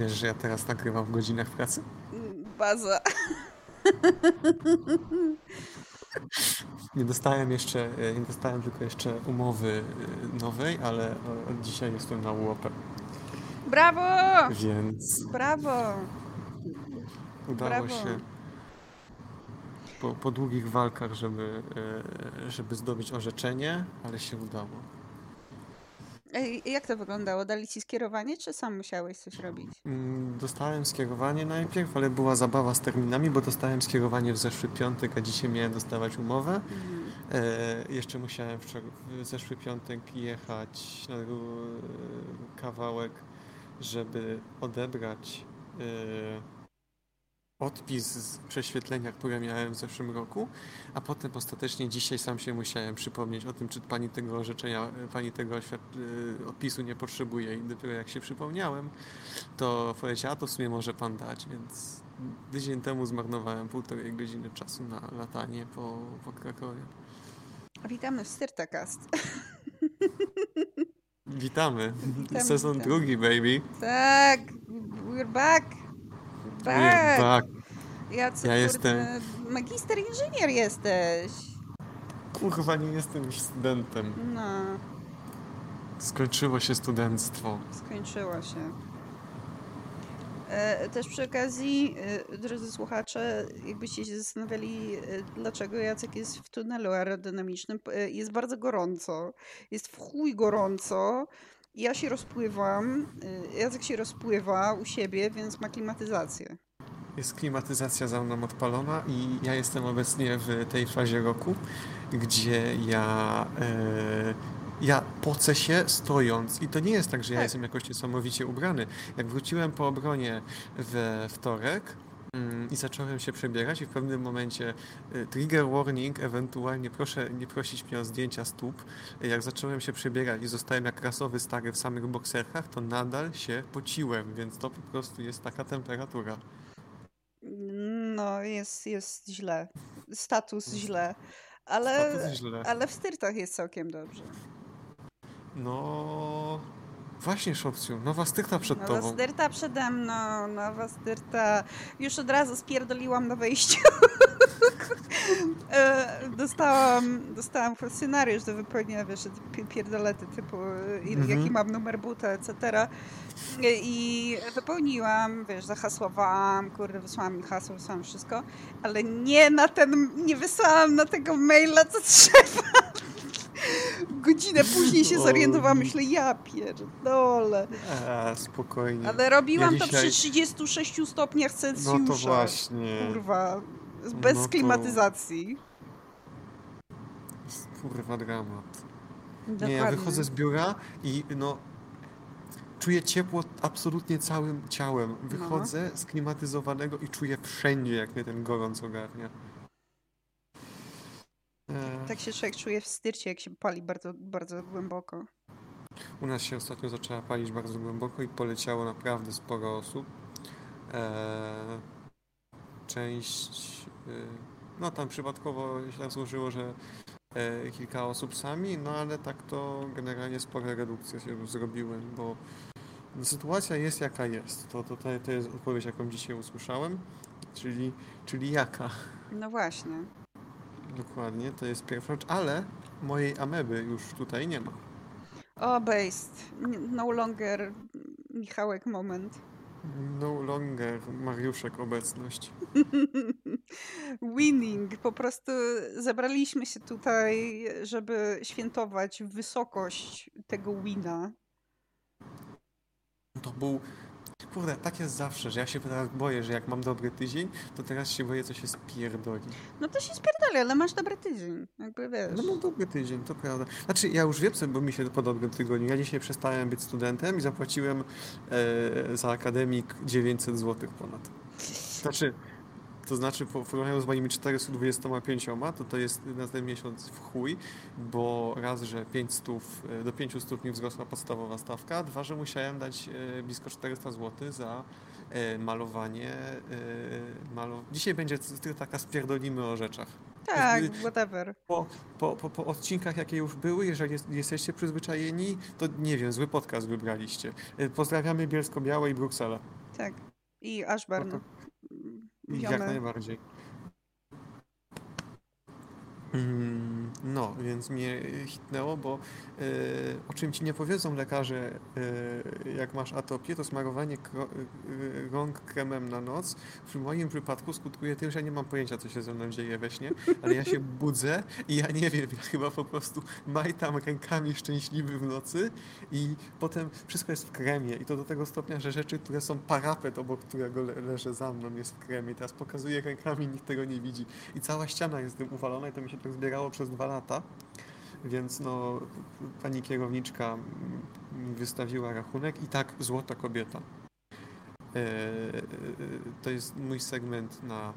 wiesz, że ja teraz nagrywam w godzinach pracy? Baza. Nie dostałem jeszcze, e, nie dostałem tylko jeszcze umowy e, nowej, ale od dzisiaj jestem na UOP, Brawo! więc Brawo! udało Brawo. się po, po długich walkach, żeby, e, żeby zdobyć orzeczenie, ale się udało. Jak to wyglądało? Dali ci skierowanie, czy sam musiałeś coś robić? Mm, Dostałem skierowanie najpierw, ale była zabawa z terminami, bo dostałem skierowanie w zeszły piątek, a dzisiaj miałem dostawać umowę. Mhm. E, jeszcze musiałem w, w zeszły piątek jechać na kawałek, żeby odebrać e, odpis z prześwietlenia, które miałem w zeszłym roku, a potem ostatecznie dzisiaj sam się musiałem przypomnieć o tym, czy pani tego orzeczenia, pani tego e, odpisu nie potrzebuje i dopiero jak się przypomniałem, to powiedziała, a to w sumie może pan dać, więc tydzień temu zmarnowałem półtorej godziny czasu na latanie po, po Krakowie. Witamy w Styrtakast. Witamy. Witamy, Sezon witamy. drugi, baby. tak, we're back. We're back. We're back. Jacy, Ja jestem- Magister inżynier jesteś. Kurwa, nie jestem już studentem. No, Skończyło się studenctwo. skończyło się. E, Też przy okazji, e, drodzy słuchacze, jakbyście się zastanawiali, e, dlaczego Jacek jest w tunelu aerodynamicznym, jest bardzo gorąco. Jest w chuj gorąco. Ja się rozpływam, Jacek się rozpływa u siebie, więc ma klimatyzację. Jest klimatyzacja za mną odpalona i ja jestem obecnie w tej fazie roku, gdzie ja, e, ja pocę się stojąc. I to nie jest tak, że ja Tak. jestem jakoś niesamowicie ubrany. Jak wróciłem po obronie we wtorek mm, i zacząłem się przebierać i w pewnym momencie e, trigger warning, ewentualnie proszę nie prosić mnie o zdjęcia stóp. Jak zacząłem się przebierać i zostałem jak rasowy stary w samych bokserkach, to nadal się pociłem, więc to po prostu jest taka temperatura. No, jest, jest źle. Status źle. Ale, Status źle. ale w styrtach jest całkiem dobrze. No. Właśnie, Szopciu, nowa styrta przed Nowa tobą. styrta przede mną, nowa styrta. Już od razu spierdoliłam na wejściu. E, dostałam, dostałam scenariusz do wypełnienia, wiesz, pierdolety typu Mhm. jaki mam numer buta, etc. I wypełniłam, wiesz, zahasłowałam, kurde, wysłałam mi hasło, wysłałam wszystko, ale nie na ten, nie wysłałam na tego maila, co trzeba. Godzinę później się zorientowałam, myślę, ja pierdolę. A, spokojnie. Ale robiłam to przy 36 stopniach Celsjusza. No to właśnie. Kurwa, z- bez No to- klimatyzacji. Kurwa, dramat. Nie, Dokładnie. ja wychodzę z biura i no. Czuję ciepło absolutnie całym ciałem. No. Wychodzę z klimatyzowanego i czuję wszędzie, jak mnie ten gorąc ogarnia. E, Tak się człowiek czuje w styrcie, jak się pali bardzo, bardzo głęboko. U nas się ostatnio zaczęła palić bardzo głęboko i poleciało naprawdę sporo osób. Eee, część, y, no tam przypadkowo się tak złożyło, że e, kilka osób sami, no ale tak to generalnie spore redukcje się już zrobiłem, bo sytuacja jest jaka jest. To, to, to, to jest odpowiedź, jaką dzisiaj usłyszałem, czyli, czyli jaka. No właśnie. Dokładnie, to jest pierwsza rzecz, ale mojej ameby już tutaj nie ma. O, based. No longer Michałek moment. No longer Mariuszek obecność. Winning. Po prostu zebraliśmy się tutaj, żeby świętować wysokość tego wina. To był. Kurde, tak jest zawsze, że ja się teraz boję, że jak mam dobry tydzień, to teraz się boję, co się spierdoli. No to się spierdoli, ale masz dobry tydzień. Jakby wiesz. No mam dobry tydzień, to prawda. Znaczy, ja już wiem, co bo mi się po dobrym tygodniu. Ja dzisiaj przestałem być studentem i zapłaciłem e, za akademik 900 zł ponad. Znaczy, to znaczy, po- porównując z moimi 425, to to jest na ten miesiąc w chuj, bo raz, że 5 stów, e, do 5 stów mi wzrosła podstawowa stawka, dwa, że musiałem dać e, blisko 400 zł za e, malowanie. Malo... Dzisiaj będzie taka spierdolimy o rzeczach. Tak, whatever. Po, po, po, po odcinkach, jakie już były, jeżeli jest, jesteście przyzwyczajeni, to nie wiem, zły podcast wybraliście. Pozdrawiamy Bielsko-Białe i Brukselę. Tak. I Ashburn. No to- Mm, Jak ziome. najbardziej. Mm, No, więc mnie hitnęło, bo e, o czym ci nie powiedzą lekarze, e, jak masz atopię, to smarowanie kro, e, rąk kremem na noc w moim przypadku skutkuje tym, że ja nie mam pojęcia, co się ze mną dzieje we śnie, ale ja się budzę i ja nie wiem, ja chyba po prostu majtam rękami szczęśliwy w nocy i potem wszystko jest w kremie i to do tego stopnia, że rzeczy, które są parapet, obok którego le leżę za mną, jest w kremie. Teraz pokazuję rękami, nikt tego nie widzi i cała ściana jest tym uwalona i to mi się tak zbierało przez dwa lata. Więc no, pani kierowniczka mi wystawiła rachunek i tak, złota kobieta. E, e, to jest mój segment na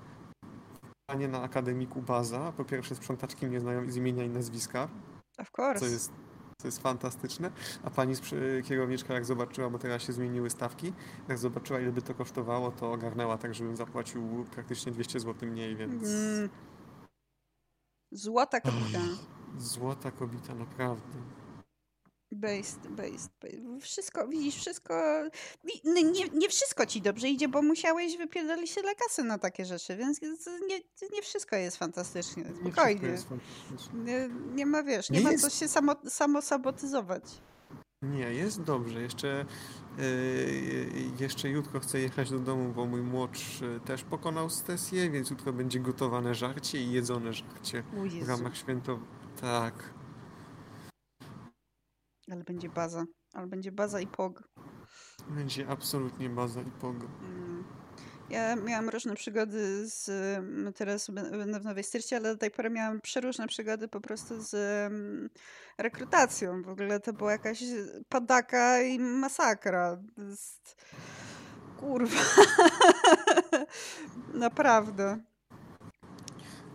panie na akademiku Baza. Po pierwsze sprzątaczki mnie znają z imienia i nazwiska, Of course. co jest, co jest fantastyczne. A pani kierowniczka jak zobaczyła, bo teraz się zmieniły stawki, jak zobaczyła ile by to kosztowało, to ogarnęła tak, żebym zapłacił praktycznie 200 zł mniej, więc Mm. Złota kobieta. złota kobieta, naprawdę. Based, based, based. Wszystko, widzisz, wszystko. no Nie, nie wszystko ci dobrze idzie, bo musiałeś wypierdolić się dla kasy na takie rzeczy, więc nie, nie wszystko jest fantastycznie. Nie Spokojnie. jest. Nie, nie ma, wiesz, nie, Nie ma jest- co się samo, samo sabotyzować. Nie, jest dobrze. Jeszcze, yy, jeszcze jutro chcę jechać do domu, bo mój młodszy też pokonał sesję, więc jutro będzie gotowane żarcie i jedzone żarcie w ramach święto... Tak. ale będzie baza. Ale będzie baza i pog. Będzie absolutnie baza i pogo. Mm. Ja miałam różne przygody z. mm, Teraz bę- będę w Nowej Styrcie, ale do tej pory miałam przeróżne przygody po prostu z mm, rekrutacją. W ogóle to była jakaś padaka i masakra. Jest... Kurwa. Naprawdę.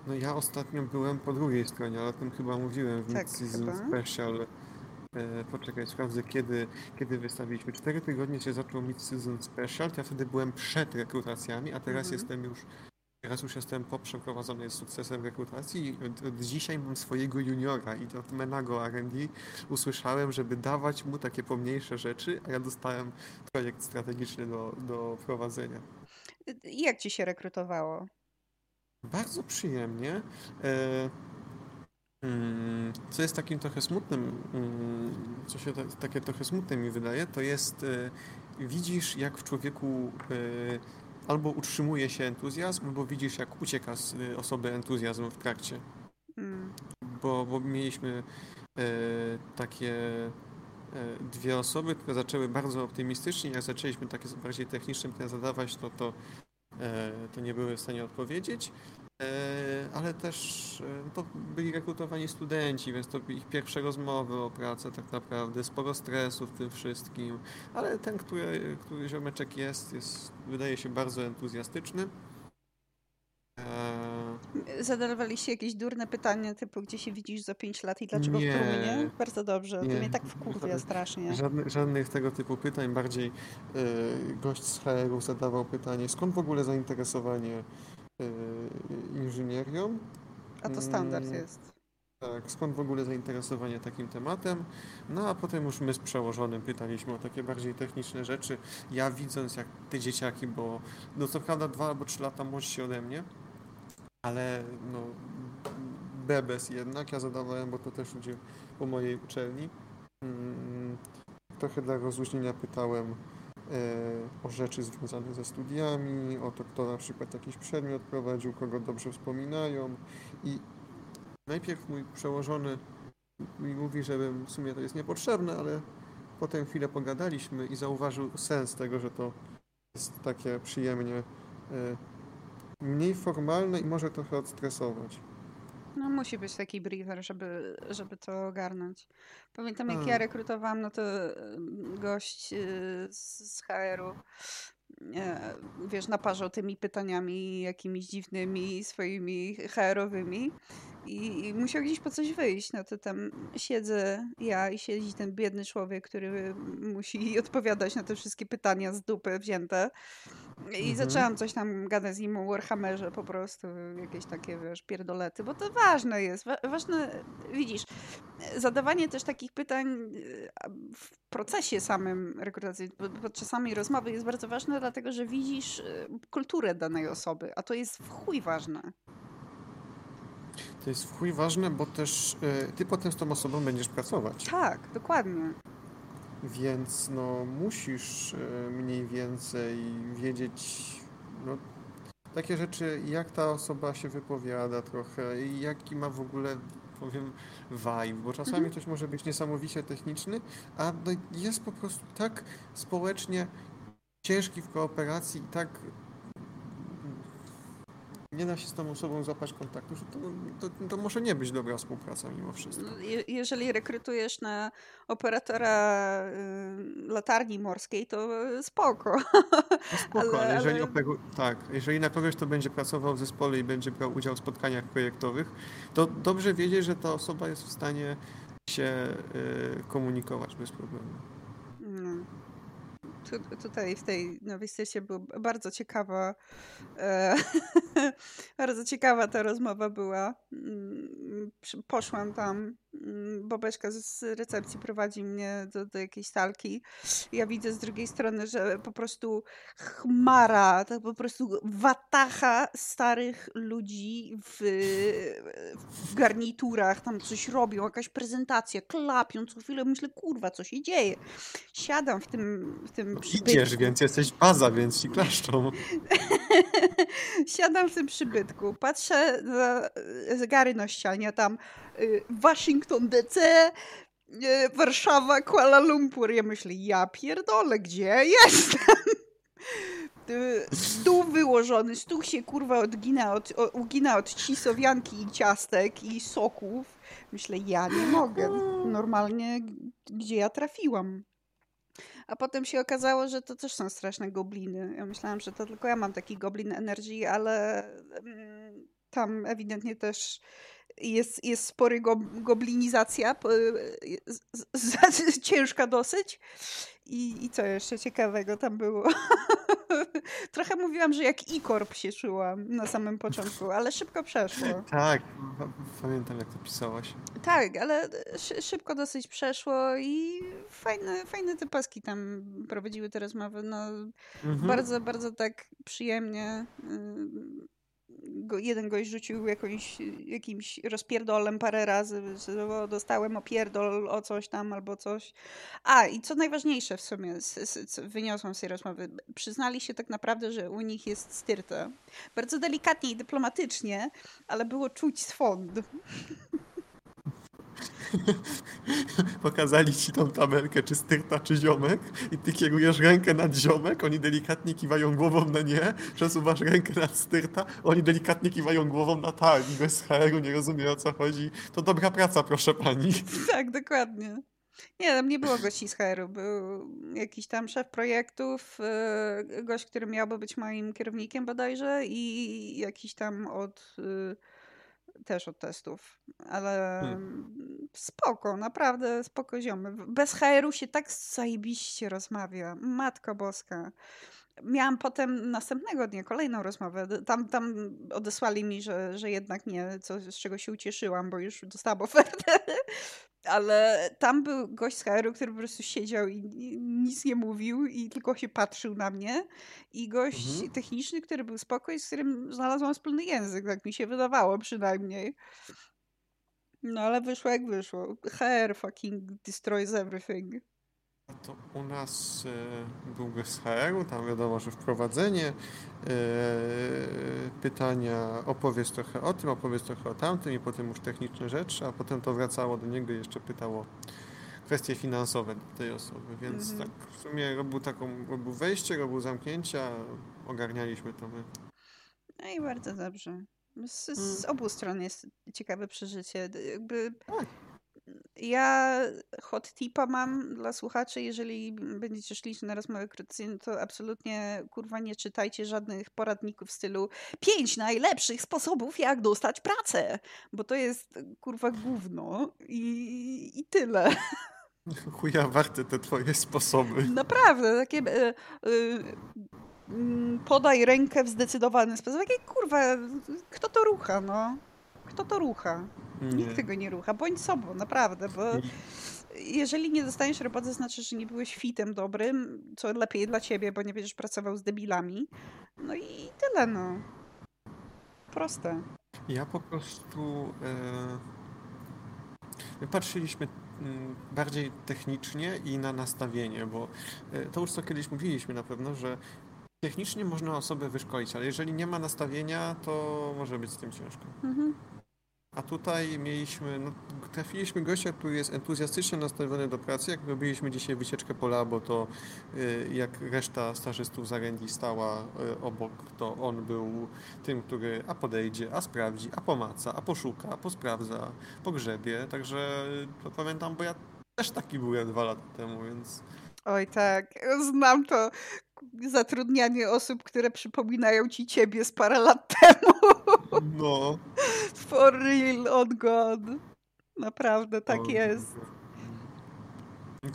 No ja ostatnio byłem po drugiej stronie, ale o tym chyba mówiłem w Tak, Mid-Season. Special. E, poczekaj, sprawdzę kiedy, kiedy wystawiliśmy. Cztery tygodnie się zaczął Mid-Season Special, ja wtedy byłem przed rekrutacjami, a teraz Mhm. jestem już Teraz już jestem po przeprowadzonej z sukcesem rekrutacji i od, od dzisiaj mam swojego juniora i od Menago R&D usłyszałem, żeby dawać mu takie pomniejsze rzeczy, a ja dostałem projekt strategiczny do, do prowadzenia. I Jak ci się rekrutowało? Bardzo przyjemnie. E, co jest takim trochę smutnym, mm, co się ta, takie trochę smutne mi wydaje, to jest e, widzisz jak w człowieku e, albo utrzymuje się entuzjazm, albo widzisz jak ucieka z e, osoby entuzjazm w trakcie. Mm. Bo, bo mieliśmy takie dwie osoby, które zaczęły bardzo optymistycznie, jak zaczęliśmy takie bardziej techniczne pytania zadawać, to, to, to nie były w stanie odpowiedzieć. E, ale też e, to byli rekrutowani studenci, więc to ich pierwsze rozmowy o pracę tak naprawdę, sporo stresu w tym wszystkim, ale ten, który, który ziomeczek jest, jest, wydaje się bardzo entuzjastyczny. E, Zadawaliście jakieś durne pytania, typu gdzie się widzisz za 5 lat i dlaczego Nie. w Trumnie? Bardzo dobrze, to Nie. mnie tak wkurwia strasznie. Żadnych, żadnych tego typu pytań, bardziej e, gość z HR-u zadawał pytanie, skąd w ogóle zainteresowanie inżynierią? A to standard Mm. jest. Tak, skąd w ogóle zainteresowanie takim tematem? No a potem już my z przełożonym pytaliśmy o takie bardziej techniczne rzeczy. Ja widząc jak te dzieciaki, bo no co prawda dwa albo trzy lata młodsi ode mnie, ale no bebes jednak, ja zadawałem, bo to też ludzie po mojej uczelni. Mm, trochę dla rozluźnienia pytałem e, o rzeczy związane ze studiami, o to, kto na przykład jakiś przedmiot prowadził, kogo dobrze wspominają i najpierw mój przełożony mi mówi, że w sumie to jest niepotrzebne, ale potem chwilę pogadaliśmy i zauważył sens tego, że to jest takie przyjemnie e, mniej formalne i może trochę odstresować. No musi być taki briefer, żeby, żeby to ogarnąć. Pamiętam jak ja Tak. rekrutowałam, no to em, gość y, z z HR-u e, wiesz, naparzał tymi pytaniami jakimiś dziwnymi swoimi HR-owymi i, i musiał gdzieś po coś wyjść. No to tam siedzę ja i siedzi ten biedny człowiek, który musi odpowiadać na te wszystkie pytania z dupy wzięte. I mhm. zaczęłam coś tam gadać z nim o Warhammerze po prostu, jakieś takie, wiesz, pierdolety, bo to ważne jest. ważne, widzisz, zadawanie też takich pytań w procesie samym rekrutacji, podczas samej rozmowy jest bardzo ważne, dlatego że widzisz kulturę danej osoby, a to jest w chuj ważne. To jest w chuj ważne, bo też y, ty potem z tą osobą będziesz pracować. Tak, dokładnie. Więc no musisz y, mniej więcej wiedzieć no, takie rzeczy, jak ta osoba się wypowiada trochę i jaki ma w ogóle powiem vibe, bo czasami mhm. ktoś może być niesamowicie techniczny, a no, jest po prostu tak społecznie ciężki w kooperacji i tak nie da się z tą osobą złapać kontaktu, że to, to, to, może nie być dobra współpraca mimo wszystko. Je, jeżeli rekrutujesz na operatora y, latarni morskiej, to spoko. No spoko, ale, jeżeli ale... Operu... tak, jeżeli na kogoś to będzie pracował w zespole i będzie brał udział w spotkaniach projektowych, to dobrze wiedzieć, że ta osoba jest w stanie się y, komunikować bez problemu. Tu, tutaj w tej nowej sesji była bardzo ciekawa, e, bardzo ciekawa ta rozmowa była. Mm, poszłam tam, Bobeczka z recepcji prowadzi mnie do, do jakiejś salki. Ja widzę z drugiej strony, że po prostu chmara, to po prostu watacha starych ludzi w, w garniturach, tam coś robią, jakaś prezentacja, klapią co chwilę. Myślę, kurwa, co się dzieje? Siadam w tym, w tym przybytku. Idziesz, więc jesteś baza, więc ci klaszczą. Siadam w tym przybytku, patrzę na zegary na ścianie, tam Waszyngton DC, y, Warszawa, Kuala Lumpur. Ja myślę, ja pierdolę, gdzie jestem? Y, stół wyłożony, stół się kurwa odgina od, ugina od cisowianki i ciastek i soków. Myślę, ja nie mogę. Normalnie, gdzie ja trafiłam? A potem się okazało, że to też są straszne gobliny. Ja myślałam, że to tylko ja mam taki goblin energii, ale mm, tam ewidentnie też jest, jest spory go, goblinizacja, ciężka dosyć. I, I co jeszcze ciekawego tam było? Trochę mówiłam, że jak Ikorp się czułam na samym początku, ale szybko przeszło. Tak, pamiętam jak to pisałaś. Tak, ale szybko dosyć przeszło i fajne, fajne te paski tam prowadziły te rozmowy. No, mhm. Bardzo, bardzo tak przyjemnie go, jeden gość rzucił jakąś, jakimś rozpierdolem parę razy, że dostałem opierdol o coś tam albo coś. A, i co najważniejsze w sumie wyniosłam z tej rozmowy, przyznali się tak naprawdę, że u nich jest styrta. Bardzo delikatnie i dyplomatycznie, ale było czuć swąd. Pokazali ci tą tabelkę, czy styrta, czy ziomek i ty kierujesz rękę nad ziomek, oni delikatnie kiwają głową na nie, przesuwasz rękę nad styrta, oni delikatnie kiwają głową na tak i bez HR-u nie rozumie o co chodzi. To dobra praca, proszę pani. Tak, dokładnie. Nie, tam nie było gości z HR-u. Był jakiś tam szef projektów, e, gość, który miałby być moim kierownikiem bodajże i jakiś tam od e, też od testów, ale hmm. spoko, naprawdę spoko ziomy. Bez HR-u się tak zajebiście rozmawia. Matko boska. Miałam potem następnego dnia kolejną rozmowę. Tam, tam odesłali mi, że, że jednak nie, co, z czego się ucieszyłam, bo już dostałam ofertę ale tam był gość z HR-u, który po prostu siedział i nic nie mówił i tylko się patrzył na mnie. I gość mhm. techniczny, który był spokojny, z którym znalazłam wspólny język, tak mi się wydawało przynajmniej. No ale wyszło jak wyszło. HR fucking destroys everything. To u nas y, był bez HR-u, tam wiadomo, że wprowadzenie, y, pytania, opowiedz trochę o tym, opowiedz trochę o tamtym i potem już techniczne rzeczy, a potem to wracało do niego i jeszcze pytało kwestie finansowe tej osoby, więc mhm. tak w sumie robił taką, robił wejście, robił zamknięcia, ogarnialiśmy to my. No i bardzo dobrze. Z, z mm. obu stron jest ciekawe przeżycie. Jakby... Tak ja hot tipa mam dla słuchaczy, jeżeli będziecie szli na rozmowę rekrutacyjne, to absolutnie kurwa nie czytajcie żadnych poradników w stylu pięć najlepszych sposobów, jak dostać pracę, bo to jest kurwa gówno i, i tyle. Chuja warte te twoje sposoby. Naprawdę, takie... Y, y, podaj rękę w zdecydowany sposób. Takie kurwa, kto to rucha, no? Kto to rucha? Nikt tego nie rucha. Bądź sobą, naprawdę, bo jeżeli nie dostaniesz roboty, znaczy, że nie byłeś fitem dobrym, co lepiej dla ciebie, bo nie będziesz pracował z debilami. No i tyle, no. Proste. Ja po prostu. E, my patrzyliśmy mm, bardziej technicznie i na nastawienie, bo e, to już co kiedyś mówiliśmy na pewno, że technicznie można osobę wyszkolić, ale jeżeli nie ma nastawienia, to może być z tym ciężko. Mhm. A tutaj mieliśmy, no, trafiliśmy gościa, który jest entuzjastycznie nastawiony do pracy. Jak robiliśmy dzisiaj wycieczkę po labo, to y, jak reszta stażystów z R&D stała y, obok, to on był tym, który a podejdzie, a sprawdzi, a pomaca, a poszuka, a posprawdza, pogrzebie. Także to pamiętam, bo ja też taki byłem dwa lata temu, więc... Oj tak, znam to zatrudnianie osób, które przypominają ci ciebie z parę lat temu. No. For real, on God. Naprawdę, tak jest.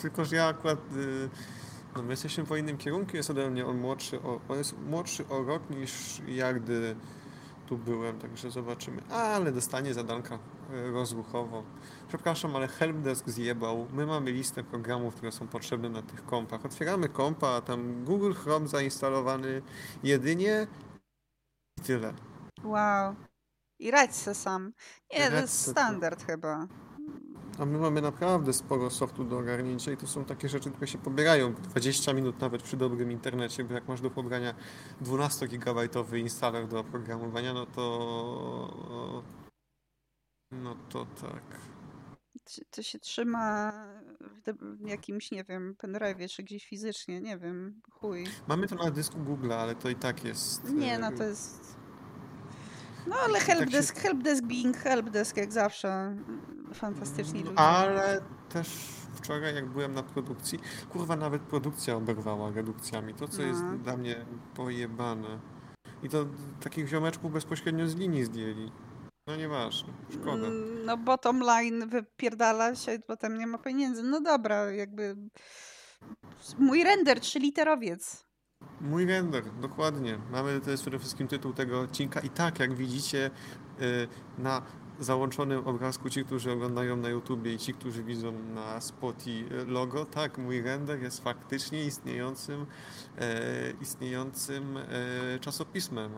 Tylko, że ja akurat... Y, no my jesteśmy po innym kierunku, jest ode mnie on młodszy o, on jest młodszy o rok niż ja, gdy tu byłem, także zobaczymy. Ale dostanie zadanka y, rozruchowo. Przepraszam, ale helpdesk zjebał. My mamy listę programów, które są potrzebne na tych kompach. Otwieramy kompa, a tam Google Chrome zainstalowany jedynie i tyle. Wow. I radź se sam. Nie, to jest standard chyba. A my mamy naprawdę sporo softu do ogarnięcia i to są takie rzeczy, które się pobierają 20 minut nawet przy dobrym internecie, bo jak masz do pobrania 12-gigabajtowy installer do oprogramowania, no to... No to tak. To się trzyma w, jakimś, nie wiem, pendrive'ie czy gdzieś fizycznie, nie wiem, chuj. Mamy to na dysku Google, ale to i tak jest... Nie, no to jest no ale helpdesk, tak się... helpdesk being helpdesk jak zawsze. Fantastyczni ludzie. Ale też wczoraj jak byłem na produkcji, kurwa nawet produkcja oberwała redukcjami. To co no. jest dla mnie pojebane. I to takich ziomeczków bezpośrednio z linii zdjęli. No nieważne, szkoda. Mm, no bottom line wypierdala się, potem nie ma pieniędzy. No dobra, jakby mój render, trzyliterowiec. Mój render, dokładnie. Mamy, to jest przede wszystkim tytuł tego odcinka i tak, jak widzicie y, na załączonym obrazku ci, którzy oglądają na YouTubie i ci, którzy widzą na Spotify logo, tak, mój render jest faktycznie istniejącym, e, istniejącym e, czasopismem.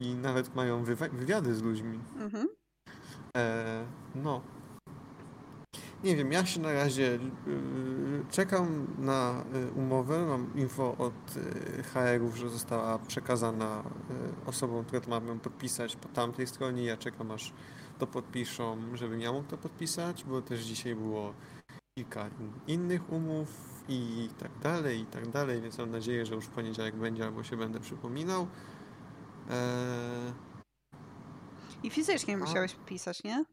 I nawet mają wywiady z ludźmi. Mhm. E, no, nie wiem, ja się na razie y, czekam na y, umowę. Mam info od y, HR-ów, że została przekazana osobom, które to mamy podpisać po tamtej stronie. Ja czekam aż to podpiszą, żebym ja mógł to podpisać, bo też dzisiaj było kilka innych umów i tak dalej, i tak dalej, więc mam nadzieję, że już w poniedziałek będzie albo się będę przypominał. Eee... I fizycznie musiałeś podpisać, nie?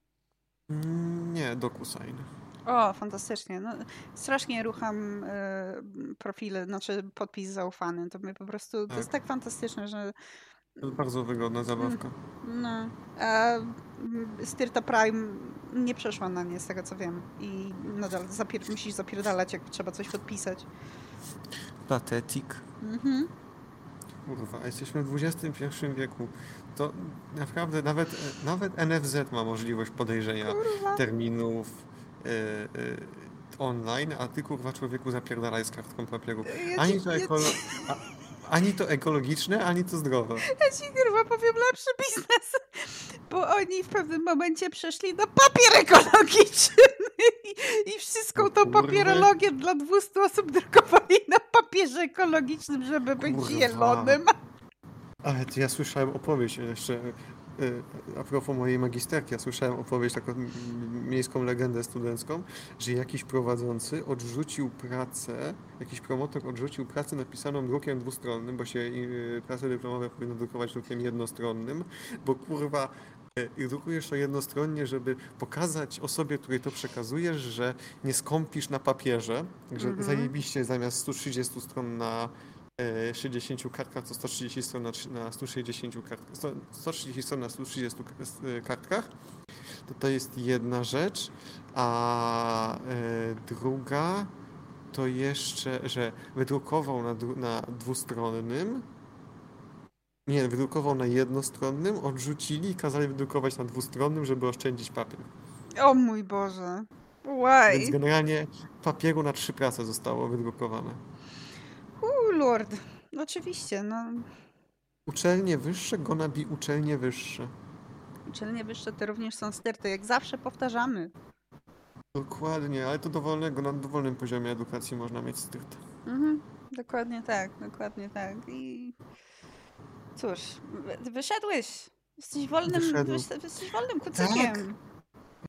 Mm, nie, DocuSign. O, fantastycznie. No, strasznie rucham y, profile, znaczy podpis zaufany. To my po prostu, to tak. jest tak fantastyczne, że... To jest bardzo wygodna zabawka. No. A Styrta Prime nie przeszła na nie, z tego co wiem. I nadal zapier musisz zapierdalać, jak trzeba coś podpisać. Patetik. Mhm. Kurwa, jesteśmy w XXI wieku. To naprawdę nawet, nawet NFZ ma możliwość podejrzenia Kurwa. terminów, online, a ty kurwa człowieku zapierdalaj z kartką papieru. Ani to, ekolo- ani to ekologiczne, ani to zdrowe. Ja ci kurwa powiem lepszy biznes, bo oni w pewnym momencie przeszli na papier ekologiczny i, i wszystką tą papierologię dla 200 osób drukowali na papierze ekologicznym, żeby być zielonym. Ale to ja słyszałem opowieść jeszcze a propos mojej magisterki, ja słyszałem opowieść, taką miejską legendę studencką, że jakiś prowadzący odrzucił pracę, jakiś promotor odrzucił pracę napisaną drukiem dwustronnym, bo się y, prace dyplomowe powinno drukować drukiem jednostronnym, bo kurwa y, drukujesz to jednostronnie, żeby pokazać osobie, której to przekazujesz, że nie skąpisz na papierze, że mm -hmm. zajebiście zamiast 130 stron na 60 kartkach to 130 stron na 160 kartkach, 130 stron na 130 e, kartkach, to to jest jedna rzecz, a e, druga to jeszcze, że wydrukował na, na dwustronnym, nie, wydrukował na jednostronnym, odrzucili i kazali wydrukować na dwustronnym, żeby oszczędzić papier. O mój Boże. Więc Why? generalnie papieru na trzy prace zostało wydrukowane. U lord. Oczywiście, no. Uczelnie wyższe, gonna be uczelnie wyższe. Uczelnie wyższe to również są sterty, jak zawsze powtarzamy. Dokładnie, ale to dowolnego, na dowolnym poziomie edukacji można mieć styrt. Mhm, dokładnie tak, dokładnie tak. I cóż, wy- wyszedłeś. Jesteś wolnym, jesteś wolnym kucykiem.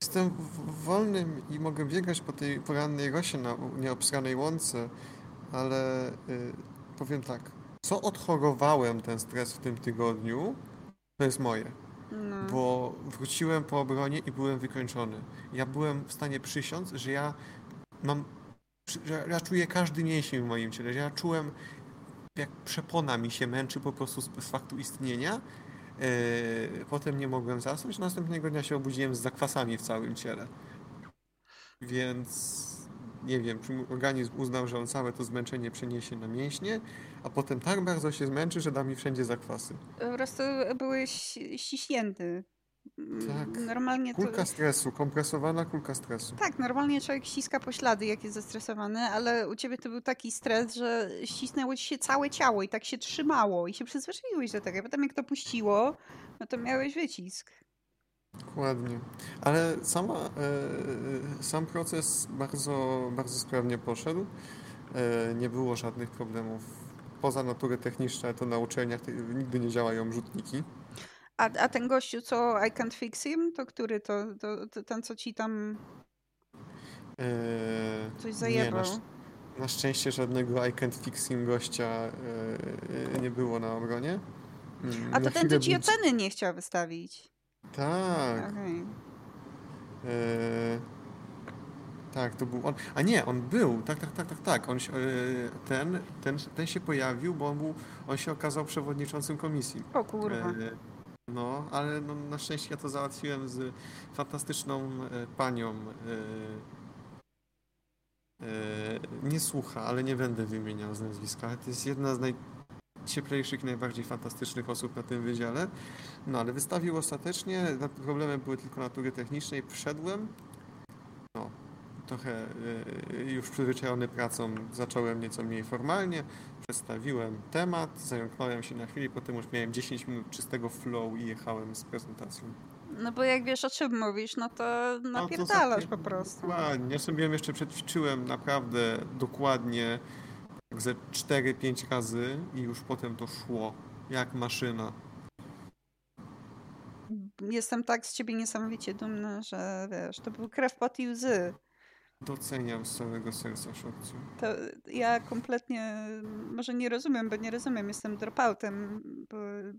Jestem w- wolnym i mogę biegać po tej porannej rosie na nieobsranej łące, ale y, powiem tak, co odchorowałem ten stres w tym tygodniu, to jest moje, No. bo wróciłem po obronie i byłem wykończony. Ja byłem w stanie przysiąc, że ja mam, że ja czuję każdy mięsień w moim ciele, że ja czułem jak przepona mi się męczy po prostu z, z faktu istnienia. Yy, potem nie mogłem zasnąć, następnego dnia się obudziłem z zakwasami w całym ciele. Więc nie wiem, organizm uznał, że on całe to zmęczenie przeniesie na mięśnie, a potem tak bardzo się zmęczy, że da mi wszędzie zakwasy. Po prostu byłeś ściśnięty. Tak. Normalnie to... Kulka stresu, kompresowana kulka stresu. Tak, normalnie człowiek ściska poślady, jak jest zestresowany, ale u ciebie to był taki stres, że ścisnęło ci się całe ciało i tak się trzymało i się przyzwyczaiłeś do tego. Potem jak to puściło, no to miałeś wycisk. Dokładnie. Ale sama, e, sam proces bardzo, bardzo sprawnie poszedł. E, nie było żadnych problemów. Poza natury techniczne, to na uczelniach nigdy nie działają rzutniki. A, a ten gościu, co I can't fix him, to który to, to, to ten, co ci tam E, coś nie, zajebał? na, sz- na szczęście żadnego I can't fix him gościa e, e, nie było na obronie. Mm, A na to ten, co ci oceny nie chciał wystawić. Tak. Okej. E, tak, to był on. A nie, on był. Tak, tak, tak, tak, tak. On się, e, ten, ten, ten się pojawił, bo on, był, on się okazał przewodniczącym komisji. O kurwa. E, no, ale no, na szczęście ja to załatwiłem z fantastyczną panią. Nie słucha, ale nie będę wymieniał z nazwiska. To jest jedna z najcieplejszych i najbardziej fantastycznych osób na tym wydziale. No, ale wystawił ostatecznie. Problemy były tylko natury technicznej. Wszedłem. No, trochę e, już przyzwyczajony pracą zacząłem nieco mniej formalnie. Przedstawiłem temat, zająknąłem się na chwilę, potem już miałem 10 minut czystego flow i jechałem z prezentacją. No bo jak wiesz o czym mówisz, no to No to napierdalasz po prostu. Dokładnie. Ja sobie jeszcze przećwiczyłem naprawdę dokładnie tak ze 4-5 razy i już potem to szło jak maszyna. Jestem tak z ciebie niesamowicie dumna, że wiesz, to był krew, pot i łzy. Doceniam z całego serca szokcu. To ja kompletnie, może nie rozumiem, bo nie rozumiem, jestem dropoutem, bo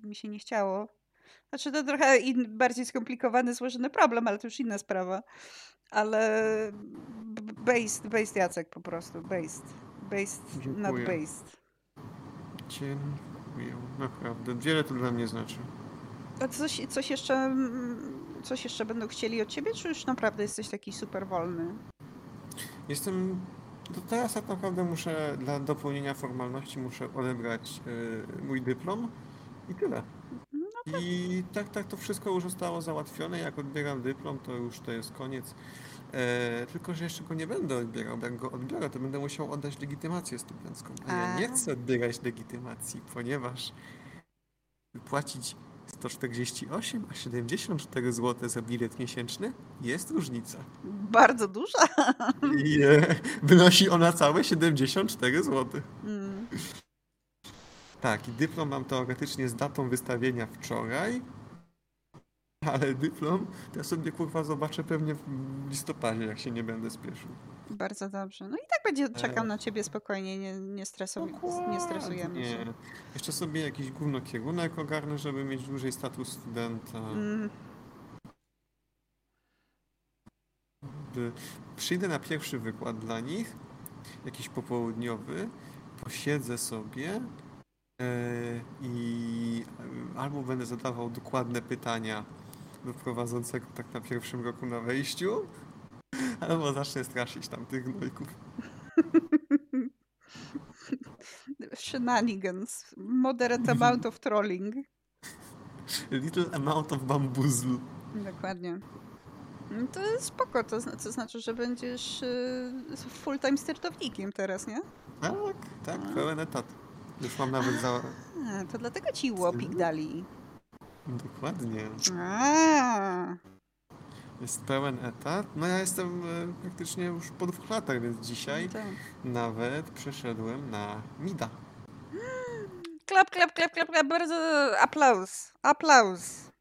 mi się nie chciało. Znaczy to trochę in, bardziej skomplikowany, złożony problem, ale to już inna sprawa. Ale based, based Jacek po prostu, based. Based, not Dziękuję. based. Dziękuję. Naprawdę. Wiele to dla mnie znaczy. A coś, coś jeszcze, mm, coś jeszcze będą chcieli od ciebie, czy już naprawdę jesteś taki super wolny? Jestem. To teraz tak naprawdę muszę dla dopełnienia formalności muszę odebrać y, mój dyplom i tyle. I tak, tak to wszystko już zostało załatwione. Jak odbieram dyplom, to już to jest koniec. E, tylko, że jeszcze go nie będę odbierał. bo Jak go odbiorę, to będę musiał oddać legitymację studencką. A ja nie chcę odbierać legitymacji, ponieważ płacić 148, a 74 zł za bilet miesięczny jest różnica. Bardzo duża. I e, wynosi ona całe 74 zł. Mm. Tak, i dyplom mam teoretycznie z datą wystawienia wczoraj, ale dyplom to ja sobie kurwa zobaczę pewnie w listopadzie, jak się nie będę spieszył. Bardzo dobrze. No i tak będzie czekał E. na ciebie spokojnie, nie, nie, stresuj, nie stresujemy się. Jeszcze sobie jakiś gówno kierunek ogarnę, żeby mieć dłużej status studenta. Mm. Przyjdę na pierwszy wykład dla nich, jakiś popołudniowy, posiedzę sobie e, i e, albo będę zadawał dokładne pytania do prowadzącego tak na pierwszym roku na wejściu, albo zacznę straszyć tam tych gnojków. Shenanigans. Moderate amount of trolling. Little amount of bamboozle. Dokładnie. No To jest spoko, to, zna- to znaczy, że będziesz y, full-time startownikiem teraz, nie? Tak, tak, pełen etat. Już mam nawet za... A, to dlatego ci łopik dali. Dokładnie. A, Jest pełen etat. No ja jestem e, praktycznie już po dwóch latach, więc dzisiaj tak. nawet przeszedłem na Mida. Klap, klap, klap, klap, klap, bardzo aplauz, aplauz.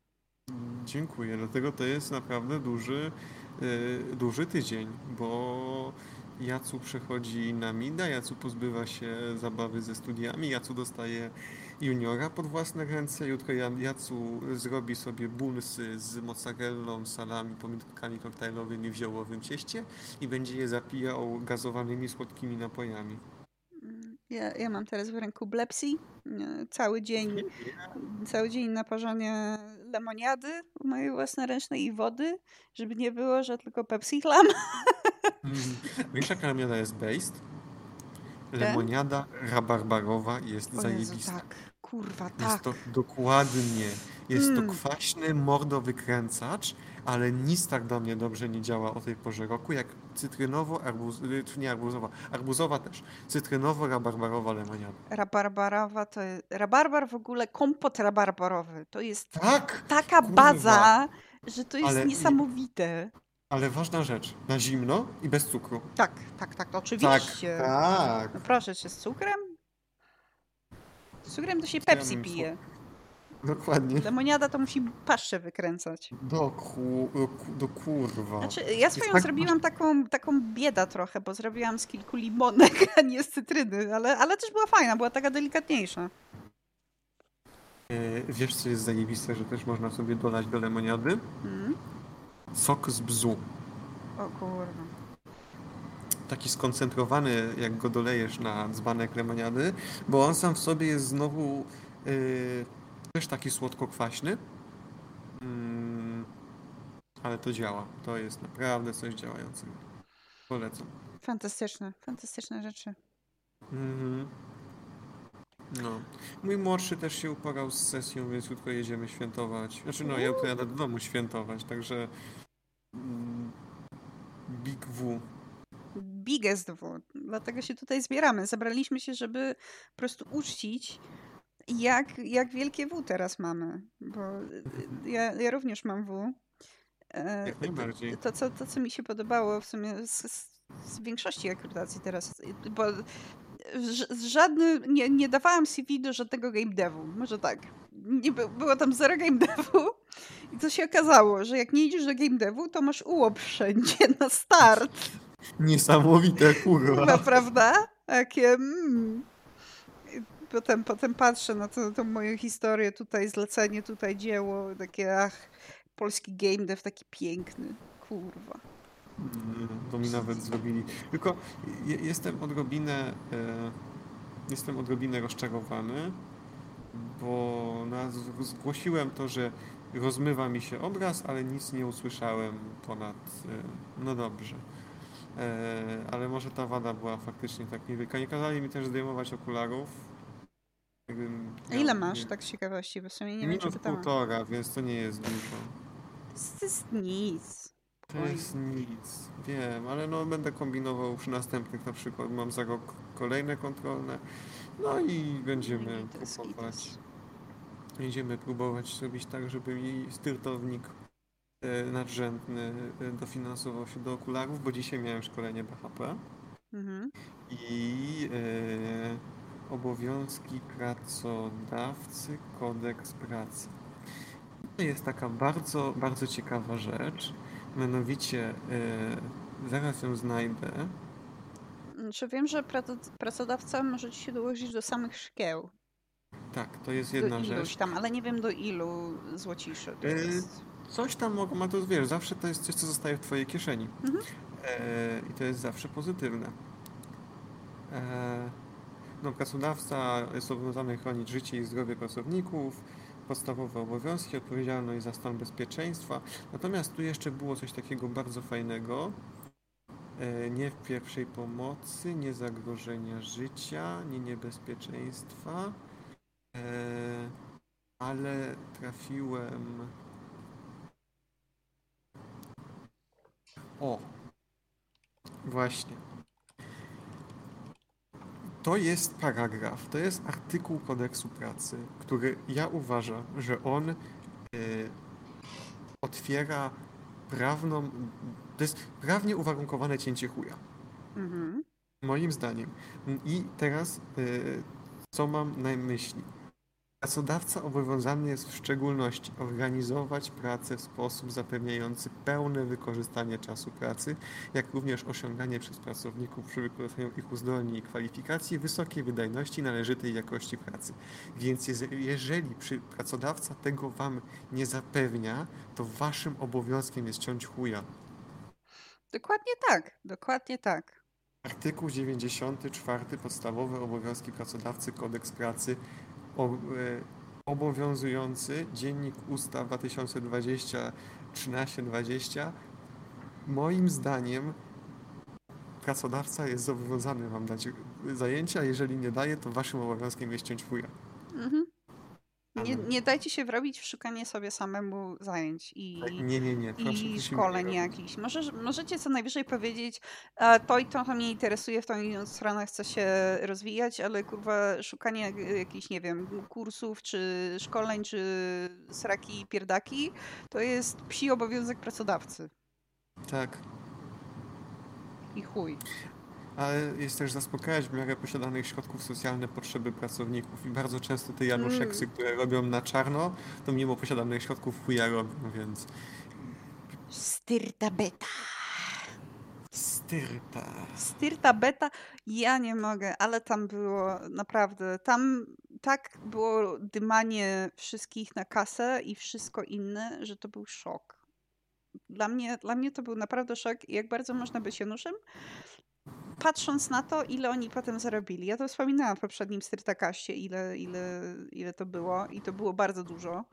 Dziękuję, dlatego to jest naprawdę duży, e, duży tydzień, bo Jacu przechodzi na Mida, Jacu pozbywa się zabawy ze studiami, Jacu dostaje juniora pod własne ręce, jutro Jacu zrobi sobie bunsy z mozzarellą, salami, pomidorkami koktajlowymi w ziołowym cieście i będzie je zapijał gazowanymi słodkimi napojami. Ja, ja mam teraz w ręku Blepsi. Cały dzień, cały dzień naparzania lemoniady mojej własnoręcznej i wody, żeby nie było, że tylko Pepsi chlam. Wiesz jaka lemoniada jest based? Lemoniada rabarbarowa jest O Jezu, zajebista. tak, kurwa, Jest tak. to dokładnie. Jest Mm. to kwaśny mordowykręcacz, ale nic tak do mnie dobrze nie działa o tej porze roku, jak cytrynowo, arbuz, y, nie arbuzowa, arbuzowa też, cytrynowo-rabarbarowa lemoniada. Rabarbarowa to jest, rabarbar w ogóle, kompot rabarbarowy. To jest Tak! taka kurwa. baza, że to jest Ale- niesamowite. Ale ważna rzecz, na zimno i bez cukru. Tak, tak, tak, oczywiście. tak. No proszę, czy z cukrem? Z cukrem to się Ja Pepsi bym pije. Dokładnie. Lemoniada to musi paszczę wykręcać. Do, ku, do, ku- do kurwa. Znaczy, ja swoją tak zrobiłam taką, taką biedę trochę, bo zrobiłam z kilku limonek, a nie z cytryny, ale, ale też była fajna, była taka delikatniejsza. E, Wiesz, co jest zajebiste, że też można sobie dolać do lemoniady? Mm. Sok z bzu. O kurwa. Taki skoncentrowany, jak go dolejesz na dzbanek lemoniady, bo on sam w sobie jest znowu e, też taki słodko-kwaśny. Mm, ale to działa. To jest naprawdę coś działającego. Polecam. Fantastyczne, fantastyczne rzeczy. Mhm. No. Mój młodszy też się uporał z sesją, więc jutro jedziemy świętować. Znaczy no, ja jadę do domu świętować, także mm, Big W. Biggest W. Dlatego się tutaj zbieramy. Zebraliśmy się, żeby po prostu uczcić, jak, jak wielkie W teraz mamy. Bo ja, ja również mam W. E, Jak najbardziej. To, co, to, co mi się podobało w sumie z, z, z większości akredytacji teraz, bo ż- z żadny, nie, nie dawałam CV do żadnego game devu, może tak. Nie, by- było tam zero game devu i to się okazało, że jak nie idziesz do game devu, to masz ułop wszędzie na start. Niesamowite, kurwa. prawda? Takie mm. Potem, potem patrzę na to, tą moją historię, tutaj zlecenie, tutaj dzieło, takie ach, polski game dev taki piękny, kurwa. To mi nawet zrobili. Tylko je, jestem odrobinę, e, jestem odrobinę rozczarowany, bo na, zgłosiłem to, że rozmywa mi się obraz, ale nic nie usłyszałem ponad. E, no dobrze. E, ale może ta wada była faktycznie tak niewielka. Nie kazali mi też zdejmować okularów. A ile masz, nie- tak z ciekawości, bo w sumie nie wiem, czy Minut pytałam. półtora, więc to nie jest dużo. To jest nic. To jest nic, wiem, ale no będę kombinował przy następnych na przykład mam za rok kolejne kontrolne, no i będziemy próbować, będziemy próbować zrobić tak, żeby mi styrtownik nadrzędny e, dofinansował się do okularów, bo dzisiaj miałem szkolenie BHP Mhm. i e, obowiązki pracodawcy, kodeks pracy. To jest taka bardzo, bardzo ciekawa rzecz, mianowicie e, zaraz ją znajdę. Czy wiem, że praco- pracodawca może ci się dołożyć do samych szkieł? Tak, to jest Do jedna iluś rzecz. tam, ale nie wiem do ilu złociszy to Y, jest. Coś tam ma to, wiesz, zawsze to jest coś, co zostaje w twojej kieszeni. Mhm. E, I to jest zawsze pozytywne. E, no, pracodawca jest zobowiązany chronić życie i zdrowie pracowników, podstawowe obowiązki, odpowiedzialność za stan bezpieczeństwa. Natomiast tu jeszcze było coś takiego bardzo fajnego. E, nie w pierwszej pomocy, nie zagrożenia życia, nie niebezpieczeństwa, e, ale trafiłem. O, właśnie. To jest paragraf, to jest artykuł kodeksu pracy, który ja uważam, że on y, otwiera prawną, to jest prawnie uwarunkowane cięcie chuja. Mhm. Moim zdaniem. I teraz y, co mam na myśli? Pracodawca obowiązany jest w szczególności organizować pracę w sposób zapewniający pełne wykorzystanie czasu pracy, jak również osiąganie przez pracowników przy wykorzystaniu ich uzdolnień i kwalifikacji wysokiej wydajności należytej jakości pracy. Więc jeżeli pracodawca tego Wam nie zapewnia, to Waszym obowiązkiem jest ciąć chuja. Dokładnie tak, dokładnie tak. Artykuł 94 podstawowe obowiązki pracodawcy Kodeks Pracy obowiązujący Dziennik Ustaw 2020 1320 moim zdaniem pracodawca jest zobowiązany wam dać zajęcia, jeżeli nie daje, to waszym obowiązkiem jest ciąć chuja. Mhm. Nie, nie dajcie się wrobić w szukanie sobie samemu zajęć i, tak, nie, nie, nie. Proszę, i szkoleń jakichś. Może, możecie co najwyżej powiedzieć, to i to mnie interesuje, w tą inną stronę chcę się rozwijać, ale kurwa szukanie jakichś, nie wiem, kursów, czy szkoleń, czy sraki pierdaki, to jest psi obowiązek pracodawcy. Tak. I chuj ale jest też zaspokajać w miarę posiadanych środków socjalnych potrzeby pracowników. I bardzo często te Januszeksy, mm. które robią na czarno, to mimo posiadanych środków chuja robią, więc... Styrta beta. Styrta. Styrta beta, ja nie mogę, ale tam było naprawdę, tam tak było dymanie wszystkich na kasę i wszystko inne, że to był szok. Dla mnie, dla mnie to był naprawdę szok, jak bardzo można być Januszem, patrząc na to, ile oni potem zarobili. Ja to wspominałam w poprzednim Styrtakaście, ile, ile, ile to było i to było bardzo dużo.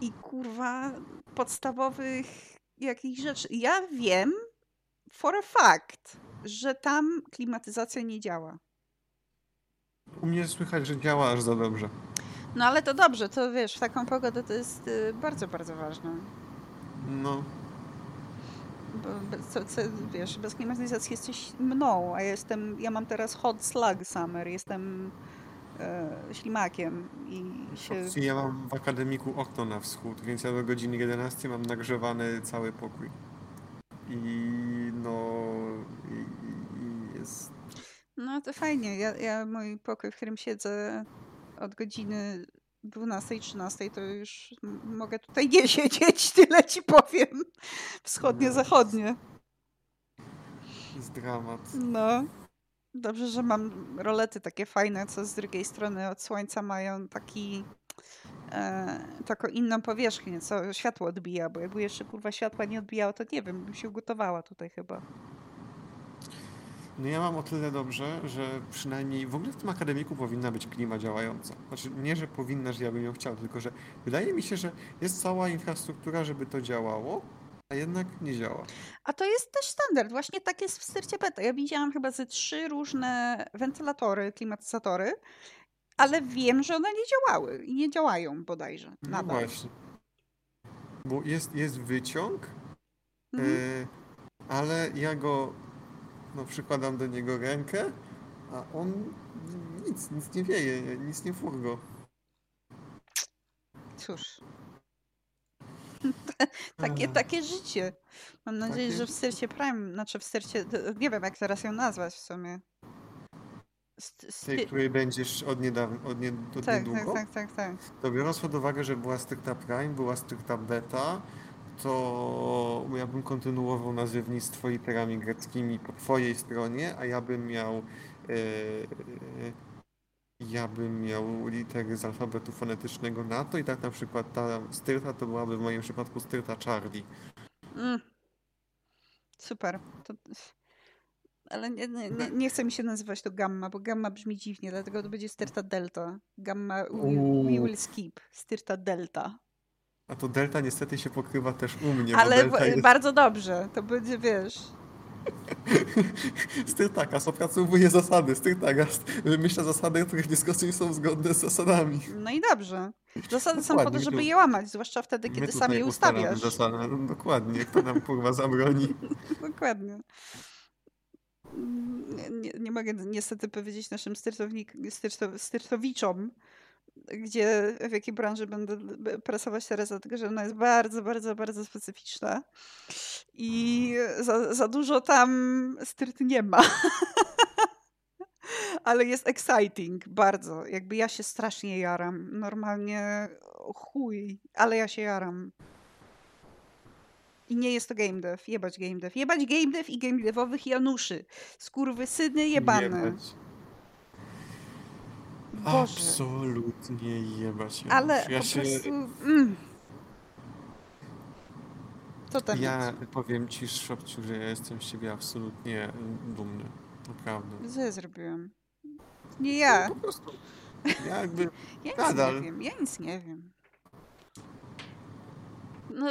I kurwa, podstawowych jakichś rzeczy. Ja wiem for a fact, że tam klimatyzacja nie działa. U mnie słychać, że działa aż za dobrze. No ale to dobrze, to wiesz, w taką pogodę to jest y, bardzo, bardzo ważne. No, co, co, wiesz, bez klimatyzacji jesteś mną, a ja jestem, ja mam teraz hot slug summer, jestem e, ślimakiem i się... Ja mam w akademiku okno na wschód, więc ja do godziny 11 mam nagrzewany cały pokój. I no... I, i jest... No to fajnie. Ja, ja mój pokój, w którym siedzę od godziny 12, 13 to już mogę tutaj nie siedzieć, tyle ci powiem. Wschodnie-zachodnie. Jest dramat. No. Dobrze, że mam rolety takie fajne, co z drugiej strony od słońca mają taki e, taką inną powierzchnię, co światło odbija, bo jakby jeszcze kurwa światła nie odbijało, to nie wiem, bym się ugotowała tutaj chyba. No ja mam o tyle dobrze, że przynajmniej w ogóle w tym akademiku powinna być klima działająca. Znaczy nie, że powinna, że ja bym ją chciał, tylko że wydaje mi się, że jest cała infrastruktura, żeby to działało, a jednak nie działa. A to jest też standard. Właśnie tak jest w Styrcie Beta. Ja widziałam chyba ze trzy różne wentylatory, klimatyzatory, ale wiem, że one nie działały i nie działają bodajże. No nadal. właśnie. Bo jest, jest wyciąg, mhm. y, ale ja go no przykładam do niego rękę, a on nic, nic nie wieje, nic nie furgo. Cóż. takie, takie życie. Mam nadzieję, takie... że w Sercie Prime, znaczy w Sercie, nie wiem jak teraz ją nazwać w sumie. Z tej, której będziesz od niedawna, od, nie, od tak, niedługo? Tak, tak, tak, tak. To biorąc pod uwagę, że była stricta Prime, była stricta Beta, to ja bym kontynuował nazewnictwo literami greckimi po twojej stronie, a ja bym miał e, ja bym miał litery z alfabetu fonetycznego na to i tak na przykład ta styrta to byłaby w moim przypadku styrta Charlie. Mm. Super. To... Ale nie, nie, nie, nie, chce mi się nazywać to gamma, bo gamma brzmi dziwnie, dlatego to będzie styrta delta. Gamma we, we will skip. Styrta delta. A to delta niestety się pokrywa też u mnie. Ale jest... bardzo dobrze, to będzie, wiesz... Styrtakas opracowuje zasady. Styrtakas wymyśla zasady, które nie są zgodne z zasadami. No i dobrze. Zasady są po to, Dokładnie, żeby je łamać, zwłaszcza wtedy, kiedy sam je ustawiasz. Zasady. No, dokładnie, kto nam kurwa zabroni. Dokładnie. Nie, nie, mogę niestety powiedzieć naszym styrtownik, styrto, styrtowiczom, gdzie, w jakiej branży będę pracować teraz, dlatego że ona jest bardzo, bardzo, bardzo specyficzna i za, za dużo tam styrt nie ma. Ale jest exciting, bardzo. Jakby ja się strasznie jaram. Normalnie chuj, ale ja się jaram. I nie jest to game dev. Jebać game dev. Jebać game dev i game devowych Januszy. Skurwysyny jebane. Jebać. Boże. Absolutnie jebać. Janusz. Ale ja po się, prostu... Mm. Co tam Ja powiem ci, Szopciu, że ja jestem z ciebie absolutnie dumny. Naprawdę. Co ja zrobiłem? Nie ja. Po prostu. Ja jakby Ja nic Nadal. nie wiem. Ja nic nie wiem. No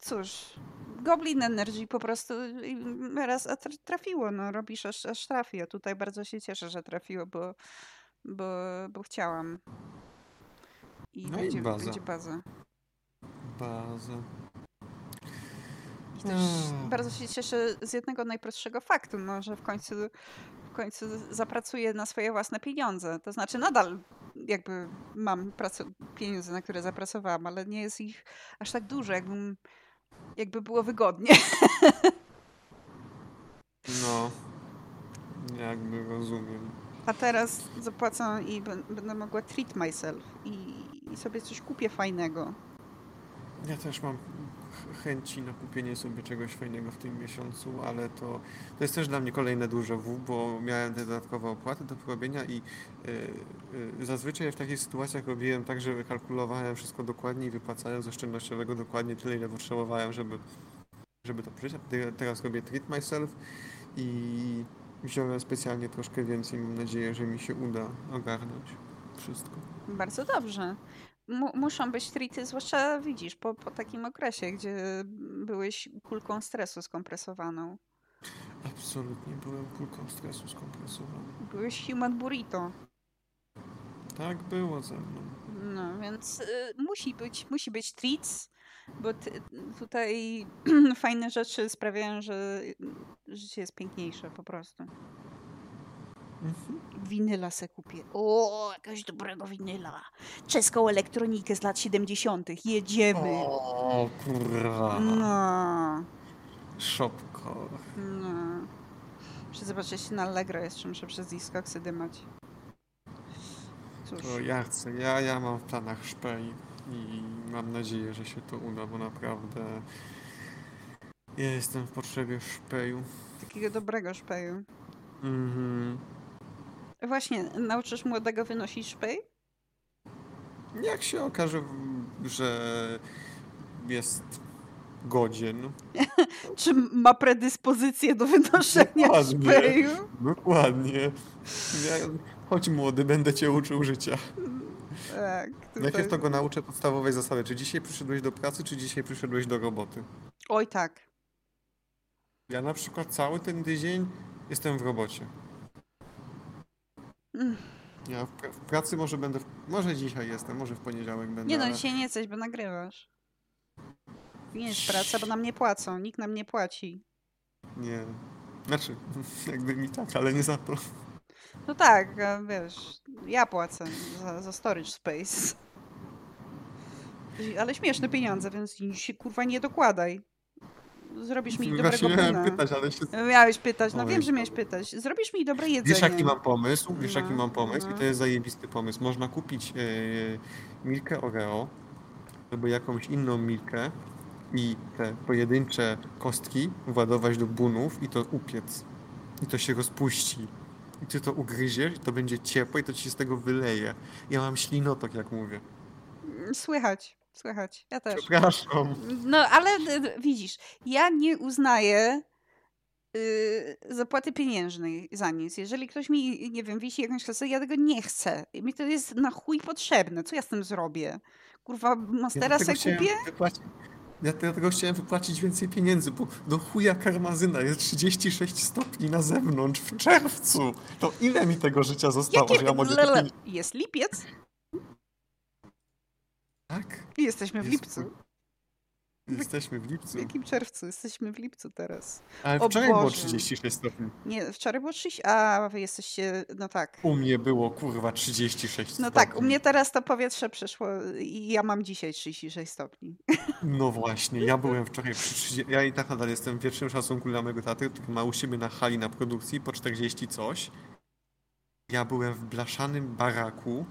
cóż. Goblin Energy po prostu i raz trafiło. No, robisz aż, aż trafi. A tutaj bardzo się cieszę, że trafiło, bo, bo, bo chciałam. I No i będzie, baza. będzie baza. baza. I też Mm. bardzo się cieszę z jednego najprostszego faktu, no, że w końcu, w końcu zapracuję na swoje własne pieniądze. To znaczy nadal jakby mam pieniądze, na które zapracowałam, ale nie jest ich aż tak dużo, jakbym, jakby było wygodnie. No. Jakby rozumiem. A teraz zapłacę i będę mogła treat myself i, i sobie coś kupię fajnego. Ja też mam ch- chęci na kupienie sobie czegoś fajnego w tym miesiącu, ale to, to jest też dla mnie kolejne duże W, bo miałem te dodatkowe opłaty do porobienia i y, y, zazwyczaj w takich sytuacjach robiłem tak, że wykalkulowałem wszystko dokładnie i wypłacałem z oszczędnościowego dokładnie tyle, ile potrzebowałem, żeby, żeby to przeżyć. Teraz robię treat myself i wziąłem specjalnie troszkę więcej. Mam nadzieję, że mi się uda ogarnąć wszystko. Bardzo dobrze. Mu- muszą być treaty, zwłaszcza widzisz, po, po takim okresie, gdzie byłeś kulką stresu skompresowaną. Absolutnie byłem kulką stresu skompresowany. Byłeś human burrito. Tak było ze mną. No, więc y, musi być, musi być treats, bo ty, tutaj fajne rzeczy sprawiają, że życie jest piękniejsze po prostu. Mhm. Winyla se kupię. O, jakiegoś dobrego winyla. Czeską elektronikę z lat 70. Jedziemy. O kurwa. No, Szopko. no. Muszę zobaczyć na Allegro jeszcze, muszę przez Discogsy dymać. Cóż, To ja chcę. Ja, ja mam w planach szpej i mam nadzieję, że się to uda, bo naprawdę ja jestem w potrzebie szpeju. takiego dobrego szpeju. Mhm. Właśnie, nauczysz młodego wynosić szpej? Jak się okaże, że jest godzien. Czy ma predyspozycję do wynoszenia Dokładnie. szpeju? Dokładnie. Ja, chodź młody, będę cię uczył życia. Tak. Najpierw Tutaj... to go nauczę podstawowej zasady. Czy dzisiaj przyszedłeś do pracy, czy dzisiaj przyszedłeś do roboty? Oj tak. Ja na przykład cały ten tydzień jestem w robocie. Mm. Ja w, pra- w pracy może będę, w, może dzisiaj jestem, może w poniedziałek będę, Nie no, ale dzisiaj nie jesteś, bo nagrywasz. Nie jest praca, bo nam nie płacą. Nikt nam nie płaci. nie. Znaczy, jakby mi tak, ale nie za to. No tak, a wiesz, ja płacę za, za storage space. Ale śmieszne pieniądze, więc się kurwa nie dokładaj. Zrobisz mi dobrego Właśnie miałem puna. pytać, ale się... Miałeś pytać, no Oj, wiem, że miałeś pytać. Zrobisz mi dobre jedzenie. Wiesz jaki mam pomysł? Wiesz jaki No, mam pomysł? no. I to jest zajebisty pomysł. Można kupić e, milkę Oreo albo jakąś inną milkę i te pojedyncze kostki władować do bunów i to upiec. I to się rozpuści. I ty to ugryziesz to będzie ciepłe i to ci się z tego wyleje. Ja mam ślinotok, jak mówię. Słychać, słychać. Ja też. Przepraszam. No, ale widzisz, ja nie uznaję y, zapłaty pieniężnej za nic. Jeżeli ktoś mi, nie wiem, wisi jakąś kasę, ja tego nie chcę. I Mi to jest na chuj potrzebne. Co ja z tym zrobię? Kurwa, Monstera dlatego se kupię? Wypłacić, Ja dlatego chciałem wypłacić więcej pieniędzy, bo do chuja karmazyna jest 36 stopni na zewnątrz w czerwcu. To ile mi tego życia zostało, Jakie... ja mogę... Lele. Jest lipiec? Tak? I jesteśmy w Jest- lipcu. Jesteśmy w lipcu. W jakim czerwcu? Jesteśmy w lipcu teraz. Ale O wczoraj było Boże. 36 stopni. Nie, wczoraj było 30, a wy jesteście, no tak. U mnie było kurwa 36 No stopni. tak, u mnie teraz to powietrze przyszło i ja mam dzisiaj 36 stopni. No właśnie, ja byłem wczoraj przy 30, ja i tak nadal jestem w wiecznym szacunku dla mojego taty, który ma u siebie na hali na produkcji po 40 coś. Ja byłem w blaszanym baraku,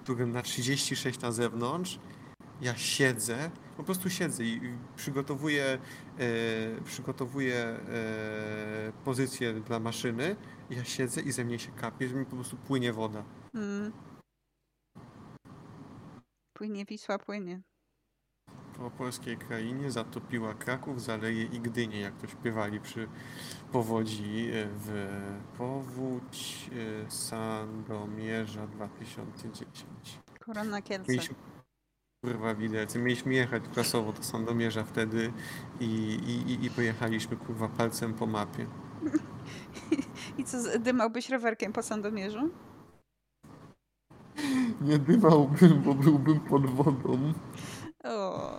w którym na 36 na zewnątrz, ja siedzę, po prostu siedzę i przygotowuję, e, przygotowuję e, pozycję dla maszyny, ja siedzę i ze mnie się kapie, że mi po prostu płynie woda. Mm. Płynie Wisła, płynie. Po polskiej krainie zatopiła Kraków, Zaleje i Gdynię, jak to śpiewali przy powodzi e, w Powódź e, Sandomierza 2010. Korona Kielce. Mieliśmy, kurwa widelcy, mieliśmy jechać klasowo do Sandomierza wtedy i, i, i- pojechaliśmy kurwa palcem po mapie. I co, dymałbyś rowerkiem po Sandomierzu? Nie dymałbym, bo byłbym pod wodą. O,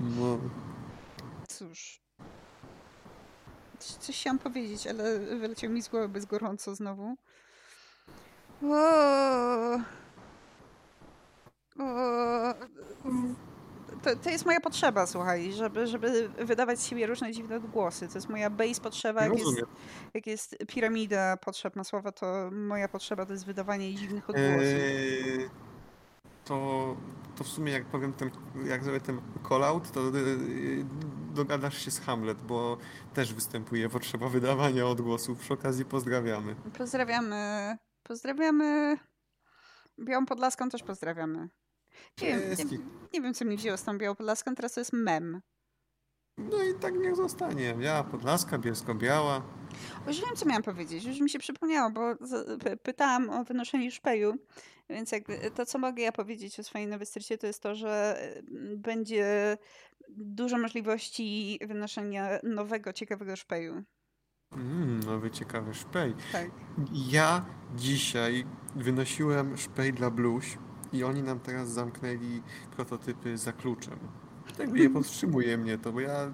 No. cóż. Coś, chciałam powiedzieć, ale wyleciał mi z głowy bez gorąco znowu. O, to, to jest moja potrzeba, słuchaj, żeby, żeby wydawać z siebie różne dziwne odgłosy. To jest moja base potrzeba, jak jest, jak jest piramida potrzeb masłowa, to moja potrzeba to jest wydawanie dziwnych odgłosów. Eee, to, to w sumie jak powiem ten, jak zrobię ten call-out, to yy, dogadasz się z Hamlet, bo też występuje potrzeba wydawania odgłosów. Przy okazji pozdrawiamy. Pozdrawiamy. Pozdrawiamy. Białą Podlaską też pozdrawiamy. Nie wiem, nie, nie wiem, co mi wzięło z tą Białą Podlaską, teraz to jest mem. No i tak niech zostanie. Ja, Podlaska, Bielsko-Biała. Już wiem, co miałam powiedzieć, już mi się przypomniało, bo pytałam o wynoszenie szpeju, więc jakby to, co mogę ja powiedzieć o swojej nowej strycie, to jest to, że mm, będzie dużo możliwości wynoszenia nowego, ciekawego szpeju. Mm, nowy ciekawy szpej. Tak. Ja dzisiaj wynosiłem szpej dla bluź i oni nam teraz zamknęli prototypy za kluczem. Jakby nie powstrzymuje mnie to, bo ja...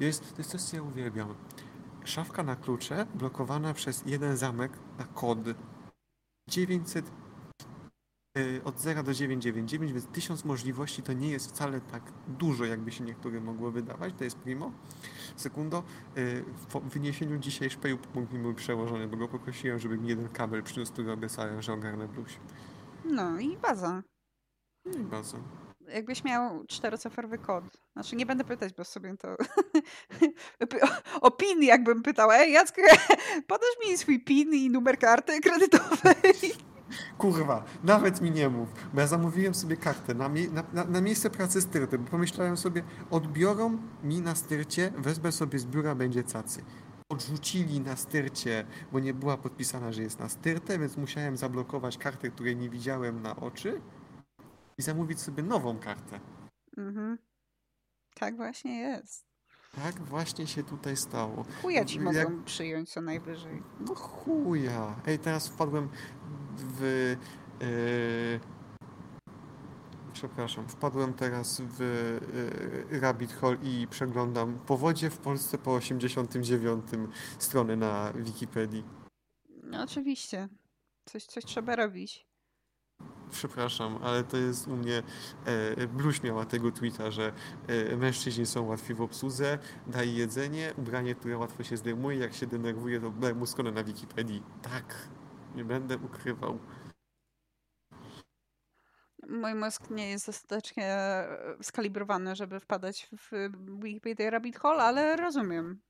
Jest, to jest coś, co ja uwielbiam. Szafka na klucze blokowana przez jeden zamek na kod 900 y, od 0 do 999, więc 1000 możliwości to nie jest wcale tak dużo, jakby się niektórym mogło wydawać. To jest primo. Sekundo, y, po wyniesieniu dzisiaj szpeju mój przełożony, bo go poprosiłem, żeby mi jeden kabel przyniósł, który obiecałem, że ogarnę bluź. No i baza. No i bardzo. Jakbyś miał czterocyfrowy kod. Znaczy nie będę pytać, bo sobie to... o, PIN jakbym pytała. Ej Jacek, podasz mi swój PIN i numer karty kredytowej. Kurwa, nawet mi nie mów, bo ja zamówiłem sobie kartę na, mie- na, na, na miejsce pracy styrty, bo pomyślałem sobie, odbiorą mi na styrcie, wezmę sobie z biura, będzie cacy. Odrzucili na styrcie, bo nie była podpisana, że jest na styrtę, więc musiałem zablokować kartę, której nie widziałem na oczy i zamówić sobie nową kartę. Mhm. Tak właśnie jest. Tak właśnie się tutaj stało. Chuja ci mogą Jak- przyjąć co najwyżej. No chuja. Ej, teraz wpadłem w... Yy, przepraszam, wpadłem teraz w yy, rabbit hole i przeglądam powodzie w Polsce po 89 strony na Wikipedii. No oczywiście. Coś, coś trzeba robić. Przepraszam, ale to jest u mnie. E, Bluś miała tego tweeta, że e, mężczyźni są łatwi w obsłudze, daj jedzenie, ubranie, które łatwo się zdejmuje, jak się denerwuje, to daj mu na Wikipedii. Tak, nie będę ukrywał. Mój mózg nie jest dostatecznie e, skalibrowany, żeby wpadać w Wikipedia Rabbit Hole, ale rozumiem.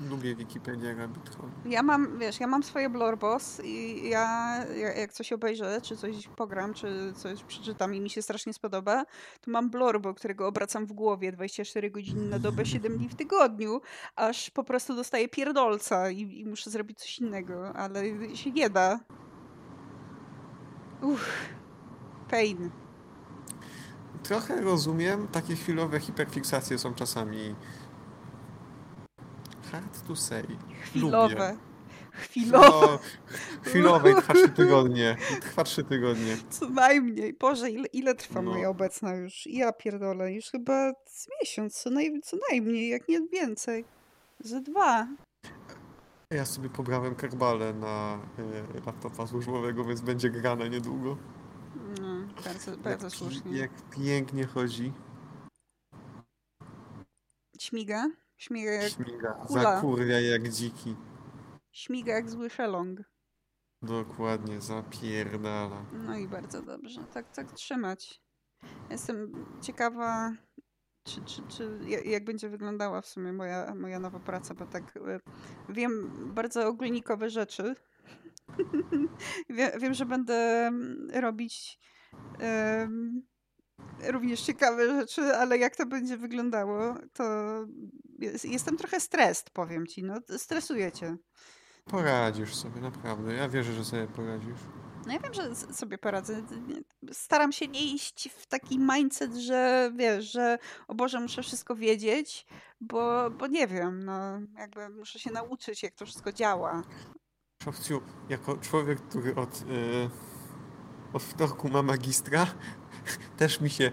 Lubię Wikipedię Rabbit Hole. Ja mam, wiesz, ja mam swoje Blorbos i ja ja- jak coś obejrzę, czy coś pogram, czy coś przeczytam i mi się strasznie spodoba, to mam Blorbo, którego obracam w głowie 24 godziny na dobę, 7 dni w tygodniu, aż po prostu dostaję pierdolca i, i muszę zrobić coś innego, ale się nie da. Uff. Pain. trochę rozumiem, takie chwilowe hiperfiksacje są czasami hard to say. Chwilowe. Lubię. Chwilowe. No, chwilowe i trwa trzy tygodnie. I Trwa trzy tygodnie. Co najmniej. Boże, ile, ile trwa No. moja obecna już? Ja pierdolę, już chyba z miesiąc, co, naj, co najmniej, jak nie więcej. Ze dwa. Ja sobie pobrałem karbale na y, laptopa służbowego, więc będzie grane niedługo. No, bardzo, bardzo jak, słusznie. jak pięknie chodzi. Śmiga? Śmiga jak, Śmiga, kula. zakurwia jak dziki. śmiga jak zły szelong. Dokładnie, zapierdala. No i bardzo dobrze. Tak, tak trzymać. Jestem ciekawa, czy, czy, czy ja- jak będzie wyglądała w sumie moja, moja nowa praca, bo tak e, wiem bardzo ogólnikowe rzeczy. Wie, wiem, że będę mm, robić również ciekawe rzeczy, ale jak to będzie wyglądało, to jest, jestem trochę stresd, powiem ci. No, stresuję cię. Poradzisz sobie, naprawdę. Ja wierzę, że sobie poradzisz. No ja wiem, że sobie poradzę. Staram się nie iść w taki mindset, że wiesz, że o Boże, muszę wszystko wiedzieć, bo, bo nie wiem, no jakby muszę się nauczyć, jak to wszystko działa. Szowciu, jako człowiek, który od, y, od wtorku ma magistra, też mi się...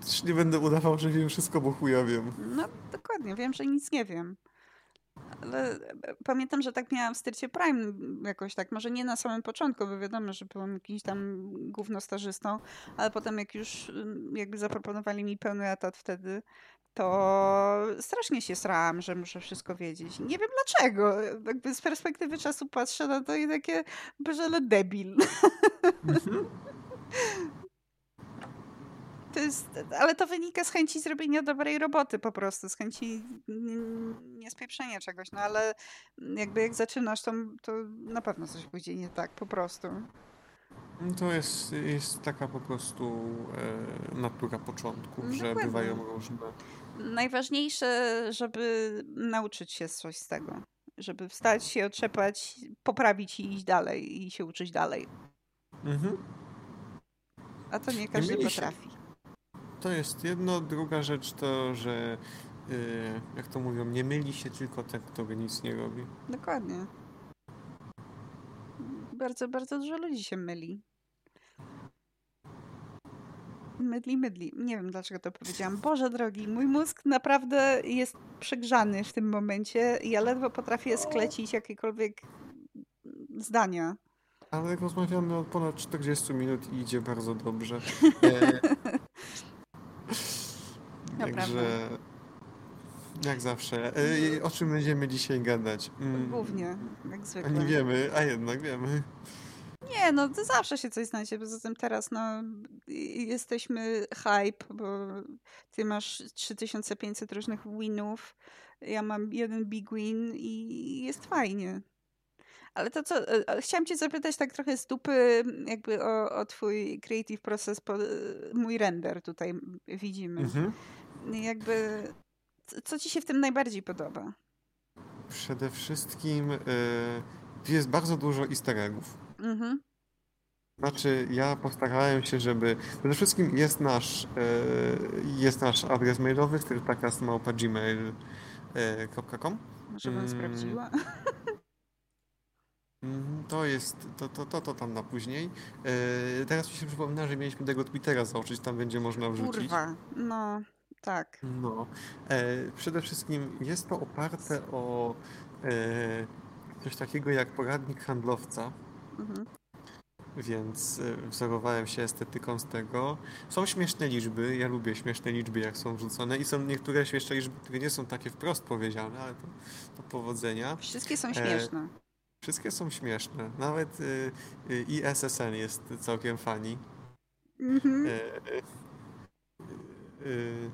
Też nie będę udawał, że wiem wszystko, bo chuja wiem. No dokładnie, wiem, że nic nie wiem. Ale e, pamiętam, że tak miałam w Styrcie Prime jakoś tak, może nie na samym początku, bo wiadomo, że byłam jakimś tam gównostażystą, ale potem jak już ym, jakby zaproponowali mi pełny etat wtedy, to strasznie się srałam, że muszę wszystko wiedzieć. Nie wiem dlaczego. Jakby z perspektywy czasu patrzę na to i takie, ale debil. To jest, ale to wynika z chęci zrobienia dobrej roboty po prostu, z chęci niespieprzenia czegoś, no ale jakby jak zaczynasz, to, to na pewno coś pójdzie nie tak po prostu. To jest, jest taka po prostu e, natura początków, że Dokładnie. bywają różne. Najważniejsze, żeby nauczyć się coś z tego. Żeby wstać się, otrzepać, poprawić i iść dalej i się uczyć dalej. Mhm. A to nie każdy się- potrafi. To jest jedno. Druga rzecz to, że y, jak to mówią, nie myli się tylko ten, kto nic nie robi. Dokładnie. Bardzo, bardzo dużo ludzi się myli. Mydli, mydli. Nie wiem dlaczego to powiedziałam. Boże drogi, mój mózg naprawdę jest przegrzany w tym momencie. Ja ledwo potrafię sklecić jakiekolwiek zdania. Ale rozmawiamy od ponad 40 minut i idzie bardzo dobrze. E, Także jak zawsze. E, o czym będziemy dzisiaj gadać? Mm, Głównie, jak a zwykle. nie wiemy, a jednak wiemy. Nie, no to zawsze się coś znajdzie. Poza tym teraz no, jesteśmy hype, bo ty masz 3500 różnych winów, ja mam jeden big win i jest fajnie. Ale to co, e, e, chciałam cię zapytać tak trochę z dupy jakby o, o twój creative process, po, e, mój render tutaj widzimy. Mhm. Jakby, co- ci się w tym najbardziej podoba? Przede wszystkim e, jest bardzo dużo easter eggów. Mhm. Znaczy, ja postarałem się, żeby. Przede wszystkim jest nasz, e, jest nasz adres mailowy, styrtakast.gmail.com. Może bym Mm. sprawdziła. Mhm, To jest, to, to, to, to tam na później. E, teraz mi się przypomina, że mieliśmy tego Twittera założyć, tam będzie można wrzucić. Kurwa, no tak. No. E, przede wszystkim jest to oparte o e, coś takiego jak poradnik handlowca, Mhm. więc e, wzorowałem się estetyką z tego. Są śmieszne liczby, ja lubię śmieszne liczby, jak są wrzucone i są niektóre śmieszne liczby, które nie są takie wprost powiedziane, ale to, to powodzenia. Wszystkie są E, śmieszne. Wszystkie są śmieszne, nawet y, y, ISSN jest całkiem fani. Mhm. E, e, y,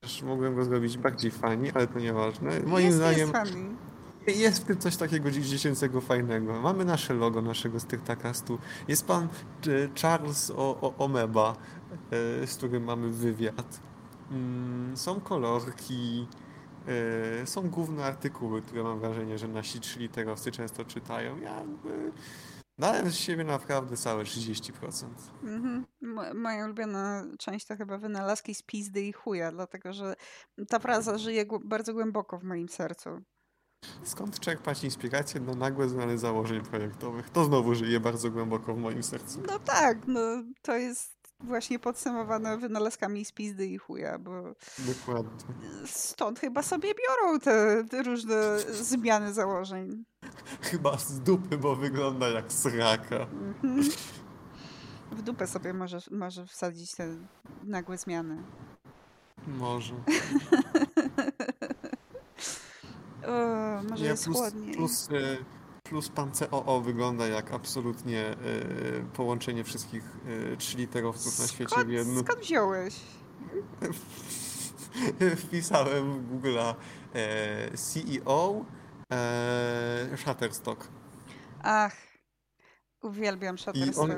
też mogłem go zrobić bardziej fani, ale to nieważne. Moim jest, zdaniem jest funny. Jest w tym coś takiego dziecięcego fajnego. Mamy nasze logo naszego Styrtakastu. Jest pan e, Charles o, o, Omeba, e, z którym mamy wywiad. Mm, Są kolorki, e, są główne artykuły, które mam wrażenie, że nasi trzyliterowcy często czytają. Ja Dałem z siebie naprawdę całe 30%. Mhm. Mo- Moja ulubiona część to chyba wynalazki z pizdy i chuja, dlatego że ta fraza żyje bardzo głęboko w moim sercu. Skąd czerpać inspirację na nagłe zmiany założeń projektowych? To znowu żyje bardzo głęboko w moim sercu. No tak, no to jest właśnie podsumowane wynalazkami z pizdy i chuja, bo Dokładnie. stąd chyba sobie biorą te, te różne zmiany założeń. Chyba z dupy, bo wygląda jak sraka. Mhm. W dupę sobie może, może wsadzić te nagłe zmiany. Może. O, może Nie, jest plus, chłodniej. plus, y, plus pan COO wygląda jak absolutnie y, połączenie wszystkich y, trzyliterowców na świecie w jednym. skąd wziąłeś? Wpisałem w Google'a e, CEO e, Shutterstock. Ach, uwielbiam I Shutterstock. on,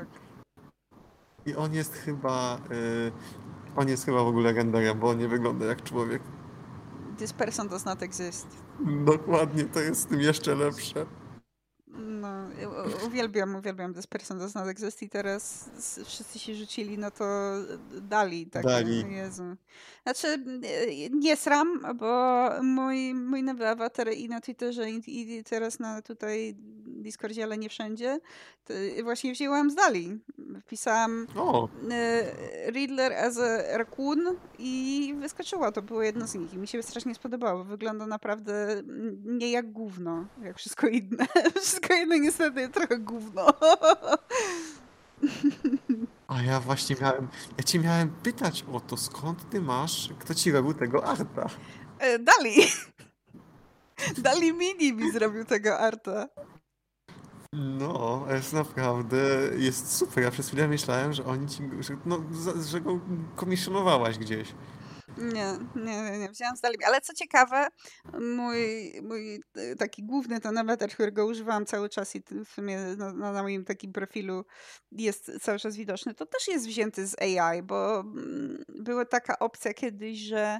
I on jest chyba. on jest chyba w ogóle renderem, bo on nie wygląda jak człowiek. This person does not exist. Dokładnie, to jest z tym jeszcze lepsze. No, uwielbiam, uwielbiam This person does not exist i teraz wszyscy się rzucili na to Dali. Tak, Dali. Jezu. Znaczy, e, nie sram, bo mój, mój nowy awatar i na Twitterze i, i teraz na tutaj Discordzie, ale nie wszędzie, właśnie wzięłam z Dali. Wpisałam O, e, Riddler as a raccoon i wyskoczyła. To było jedno z nich i mi się strasznie spodobało. Wygląda naprawdę nie jak gówno, jak wszystko inne. Wszystko inne niestety trochę gówno. a ja właśnie miałem. Ja ci miałem pytać o to, skąd ty masz, kto ci robił tego arta. E, Dali. Dali Mini mi zrobił tego arta. No, jest naprawdę, jest super. Ja przez chwilę myślałem, że oni ci, że, no, że go komisjonowałaś gdzieś. Nie, nie, nie, wzięłam z Dali. Ale co ciekawe, mój, mój e, taki główny ten awatar, którego używałam cały czas i w sumie na, na, na moim takim profilu jest cały czas widoczny, to też jest wzięty z AI, bo mm, była taka opcja kiedyś, że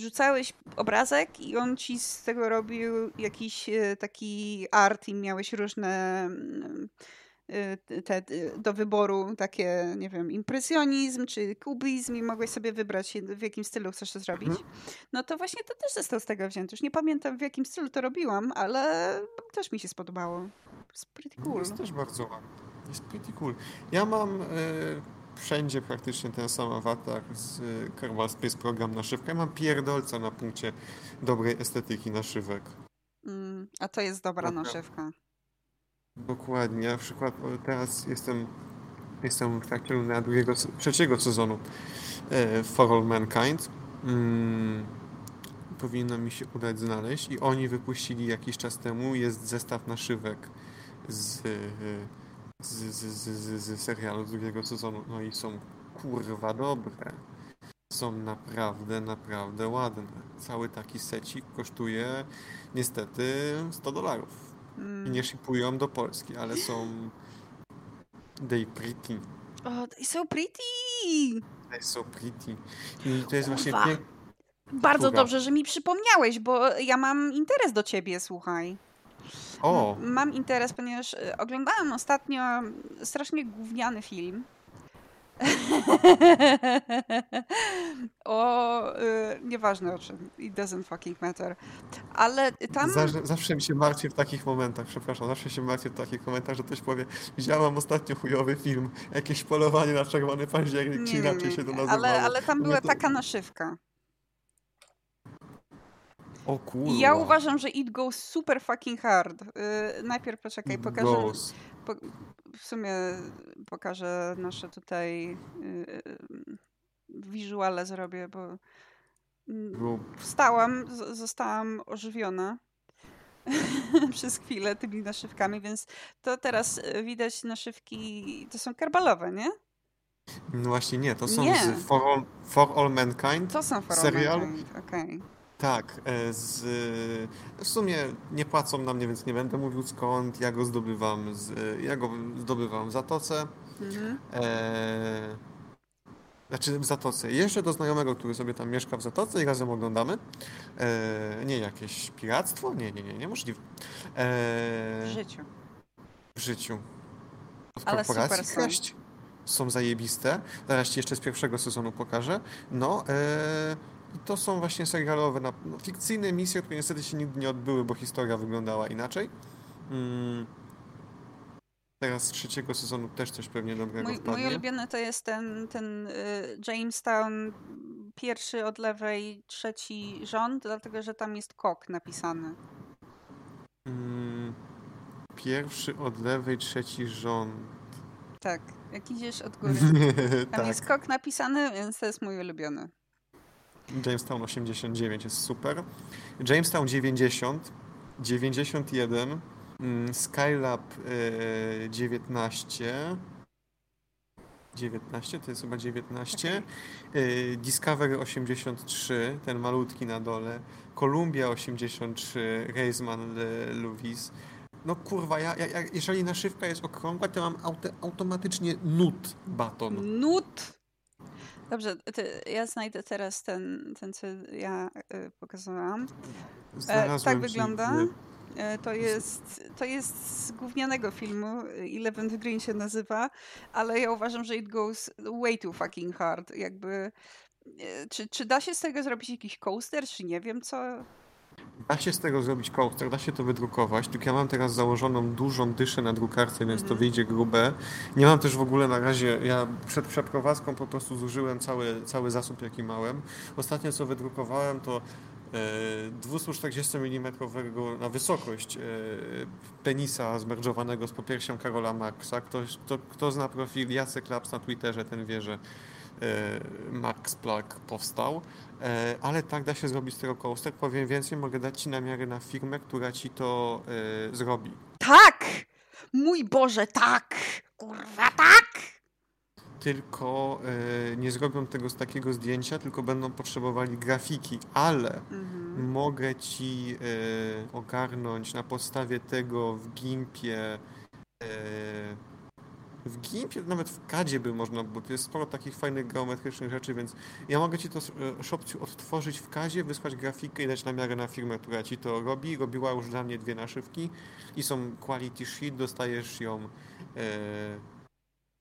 rzucałeś obrazek i on ci z tego robił jakiś e, taki art i miałeś różne mm, e, te, te, do wyboru takie, nie wiem, impresjonizm czy kubizm i mogłeś sobie wybrać w jakim stylu chcesz to zrobić. Mhm. No to właśnie to też został z tego wzięty. Już nie pamiętam w jakim stylu to robiłam, ale też mi się spodobało. It's pretty cool. Jest też bardzo ładny. Jest pretty cool. Ja mam e, wszędzie praktycznie ten sam awatar z e, Kerbal Space Program naszywkę. Ja mam pierdolca na punkcie dobrej estetyki naszywek. Mm, a to jest dobra Dobra. naszywka. Dokładnie. Na przykład teraz jestem, jestem w trakcie na drugiego, trzeciego sezonu e, For All Mankind. Mm, powinno mi się udać znaleźć i oni wypuścili jakiś czas temu, jest zestaw naszywek z, e, z, z, z, z, serialu z drugiego sezonu. No i są kurwa dobre. Są naprawdę, naprawdę ładne. Cały taki secik kosztuje niestety 100 dolarów. I Mm. nie shipują do Polski, ale są they pretty. O, i so pretty! They so pretty. I to jest właśnie piękne. Bardzo dobrze, że mi przypomniałeś, bo ja mam interes do ciebie, słuchaj. O, M- Mam interes, ponieważ y, oglądałam ostatnio strasznie gówniany film. o, y, nieważne o czym, it doesn't fucking matter. Ale tam, zawsze, zawsze mi się martwię w takich momentach, przepraszam, zawsze się martwię w takich momentach, że ktoś powie, widziałam ostatnio chujowy film, jakieś polowanie na czerwony październik, czy nie, nie, inaczej nie, się to nie, nazywało. ale, ale tam była to- taka naszywka. O kurwa. I ja uważam, że it goes super fucking hard. Y, najpierw poczekaj, pokażę. Po, w sumie pokażę nasze tutaj yy, wizuale zrobię, bo mm, wstałam, zostałam ożywiona przez chwilę tymi naszywkami, więc to teraz y, widać naszywki, to są karbalowe, nie? No właśnie nie, to są Nie. z For All, For All Mankind. To są Serial? formalne. Okej. Tak, e, z, w sumie nie płacą na mnie, więc nie będę mówił skąd. Ja go zdobywam, z, ja go zdobywam w Zatoce. Mhm. E, znaczy w Zatoce. Jeszcze do znajomego, który sobie tam mieszka w Zatoce i razem oglądamy. E, nie jakieś piractwo? Nie, nie, nie, niemożliwe. W E, życiu. w życiu. Ale korporacji super są. kraść. Są zajebiste. Zaraz ci jeszcze z pierwszego sezonu pokażę. No, e, to są właśnie serialowe, na, no, fikcyjne misje, które niestety się nigdy nie odbyły, bo historia wyglądała inaczej. Mm. Teraz z trzeciego sezonu też coś pewnie dobrego Mój, mój ulubiony to jest ten, ten y, Jamestown, pierwszy od lewej, trzeci rząd, dlatego że tam jest kok napisany. Mm, pierwszy od lewej, trzeci rząd. Tak, jak idziesz od góry. Tam tak. jest kok napisany, więc to jest mój ulubiony. Jamestown 89 jest super. Jamestown 90, 91, mm, Skylab e, 19. 19, to jest chyba 19. E, Discovery 83, ten malutki na dole. Columbia 83, Reisman e, Lewis. No kurwa, ja, ja, ja, jeżeli naszywka jest okrągła, to mam auto, automatycznie nut baton. Nut! Dobrze, ty, ja znajdę teraz ten, ten co ja y, pokazałam. E, tak wygląda. e, To jest, to jest z gównianego filmu, Eleventh Green się nazywa, ale ja uważam, że it goes way too fucking hard. Jakby, e, czy, czy da się z tego zrobić jakiś coaster, czy nie wiem co? Da się z tego zrobić coaster, da się to wydrukować, tylko ja mam teraz założoną dużą dyszę na drukarce, więc to Mhm. wyjdzie grube. Nie mam też w ogóle na razie, ja przed przeprowadzką po prostu zużyłem cały, cały zasób jaki miałem. Ostatnio co wydrukowałem to e, 240 mm na wysokość e, penisa zmerdżowanego z popiersią Karola Marksa. Ktoś, kto, kto zna profil Jacek Labs na Twitterze, ten wie, że e, Max Planck powstał. E, ale tak da się zrobić z tego coaster. Powiem więcej, mogę dać Ci namiary na firmę, która Ci to e, zrobi. Tak! Mój Boże, tak! Kurwa, tak! Tylko e, nie zrobią tego z takiego zdjęcia, tylko będą potrzebowali grafiki, ale Mhm. mogę Ci e, ogarnąć na podstawie tego w Gimpie. W Gimpie, nawet w Kadzie by można, bo jest sporo takich fajnych geometrycznych rzeczy, więc ja mogę Ci to e, Shopciu odtworzyć w Kadzie, wysłać grafikę i dać namiarę na firmę, która Ci to robi. Robiła już dla mnie dwie naszywki i są quality sheet, dostajesz ją. E,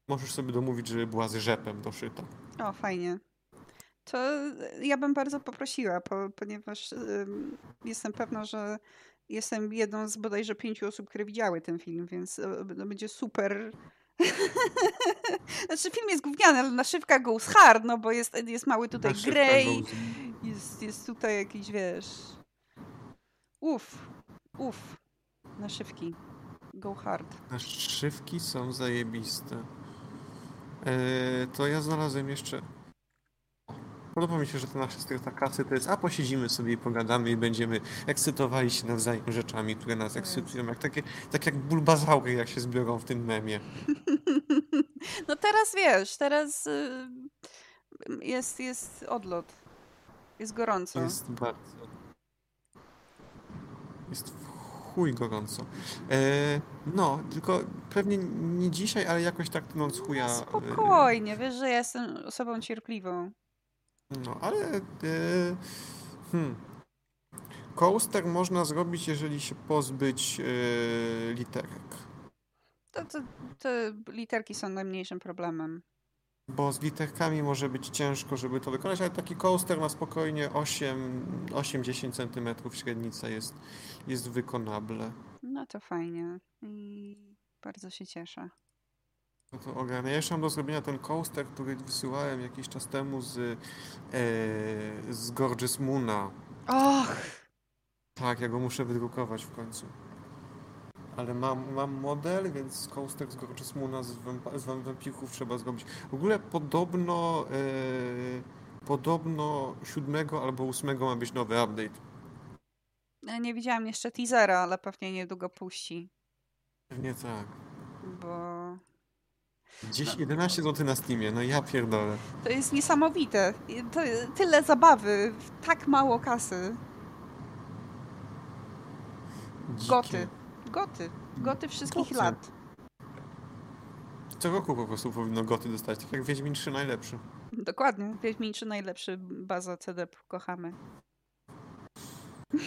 możesz sobie domówić, żeby była z rzepem doszyta. O, fajnie. To ja bym bardzo poprosiła, po, ponieważ jestem pewna, że jestem jedną z bodajże pięciu osób, które widziały ten film, więc to będzie super. znaczy film jest gówniany, ale naszywka goes hard, no bo jest, jest mały tutaj Naszywka grey, goes- jest, jest tutaj jakiś, wiesz... Uff, uff, naszywki. Go hard. Naszywki są zajebiste. E, to ja znalazłem jeszcze. Podoba mi się, że to nasze strata kasy to jest, a posiedzimy sobie i pogadamy i będziemy ekscytowali się nawzajem rzeczami, które nas ekscytują. Jak takie, tak jak bulbazaury, jak się zbiorą w tym memie. No teraz wiesz, teraz y, jest, jest odlot. Jest gorąco. Jest bardzo. Jest w chuj gorąco. E, no, tylko pewnie nie dzisiaj, ale jakoś tak tnąc chuja. E, spokojnie, wiesz, że ja jestem osobą cierpliwą. No, ale e, hmm. Coaster można zrobić, jeżeli się pozbyć e, literek. To, to, te literki są najmniejszym problemem. Bo z literkami może być ciężko, żeby to wykonać, ale taki coaster na spokojnie 8 8-10 cm średnica jest, jest wykonable. No to fajnie. I bardzo się cieszę. No to ogarnę. Ja jeszcze mam do zrobienia ten coaster, który wysyłałem jakiś czas temu z, e, z Gorgeous Moona. Och! Tak, ja go muszę wydrukować w końcu. Ale mam, mam model, więc coaster z Gorgeous Moona z, wampa- z wam- wampirków trzeba zrobić. W ogóle podobno e, podobno 7 albo 8 ma być nowy update. Ja Nie widziałam jeszcze teasera, ale pewnie niedługo puści, Pewnie tak. bo Gdzieś 11 zł na Steamie, no ja pierdolę. to jest niesamowite. To, tyle zabawy, w tak mało kasy. Dzikie. Goty. Goty. Goty wszystkich Goty. lat. Co roku po prostu powinno goty dostać, tak jak Wiedźmin 3 najlepszy. Dokładnie. Wiedźmin 3 najlepszy baza CD, kochamy.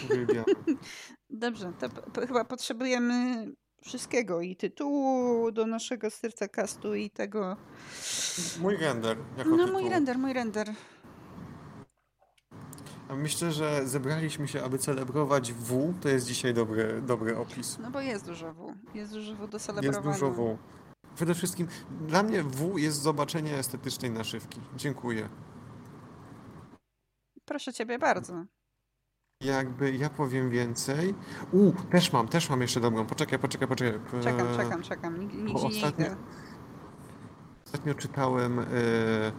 Uwielbiam. Dobrze, to chyba potrzebujemy wszystkiego i tytułu do naszego serca castu i tego. Mój render jako No tytuł. mój render, mój render. A myślę, że zebraliśmy się, aby celebrować W. To jest dzisiaj dobry, dobry opis. No bo jest dużo W. Jest dużo W do Jest celebrowania. dużo W. Przede wszystkim dla mnie W jest zobaczenie estetycznej naszywki. Dziękuję. Proszę ciebie bardzo. Jakby ja powiem więcej. U, też mam, też mam jeszcze dobrą. Poczekaj, poczekaj, poczekaj. Czekam, Eee, czekam, czekam. Nigdzie, nie ostatnio- idę. Ostatnio czytałem, e, e,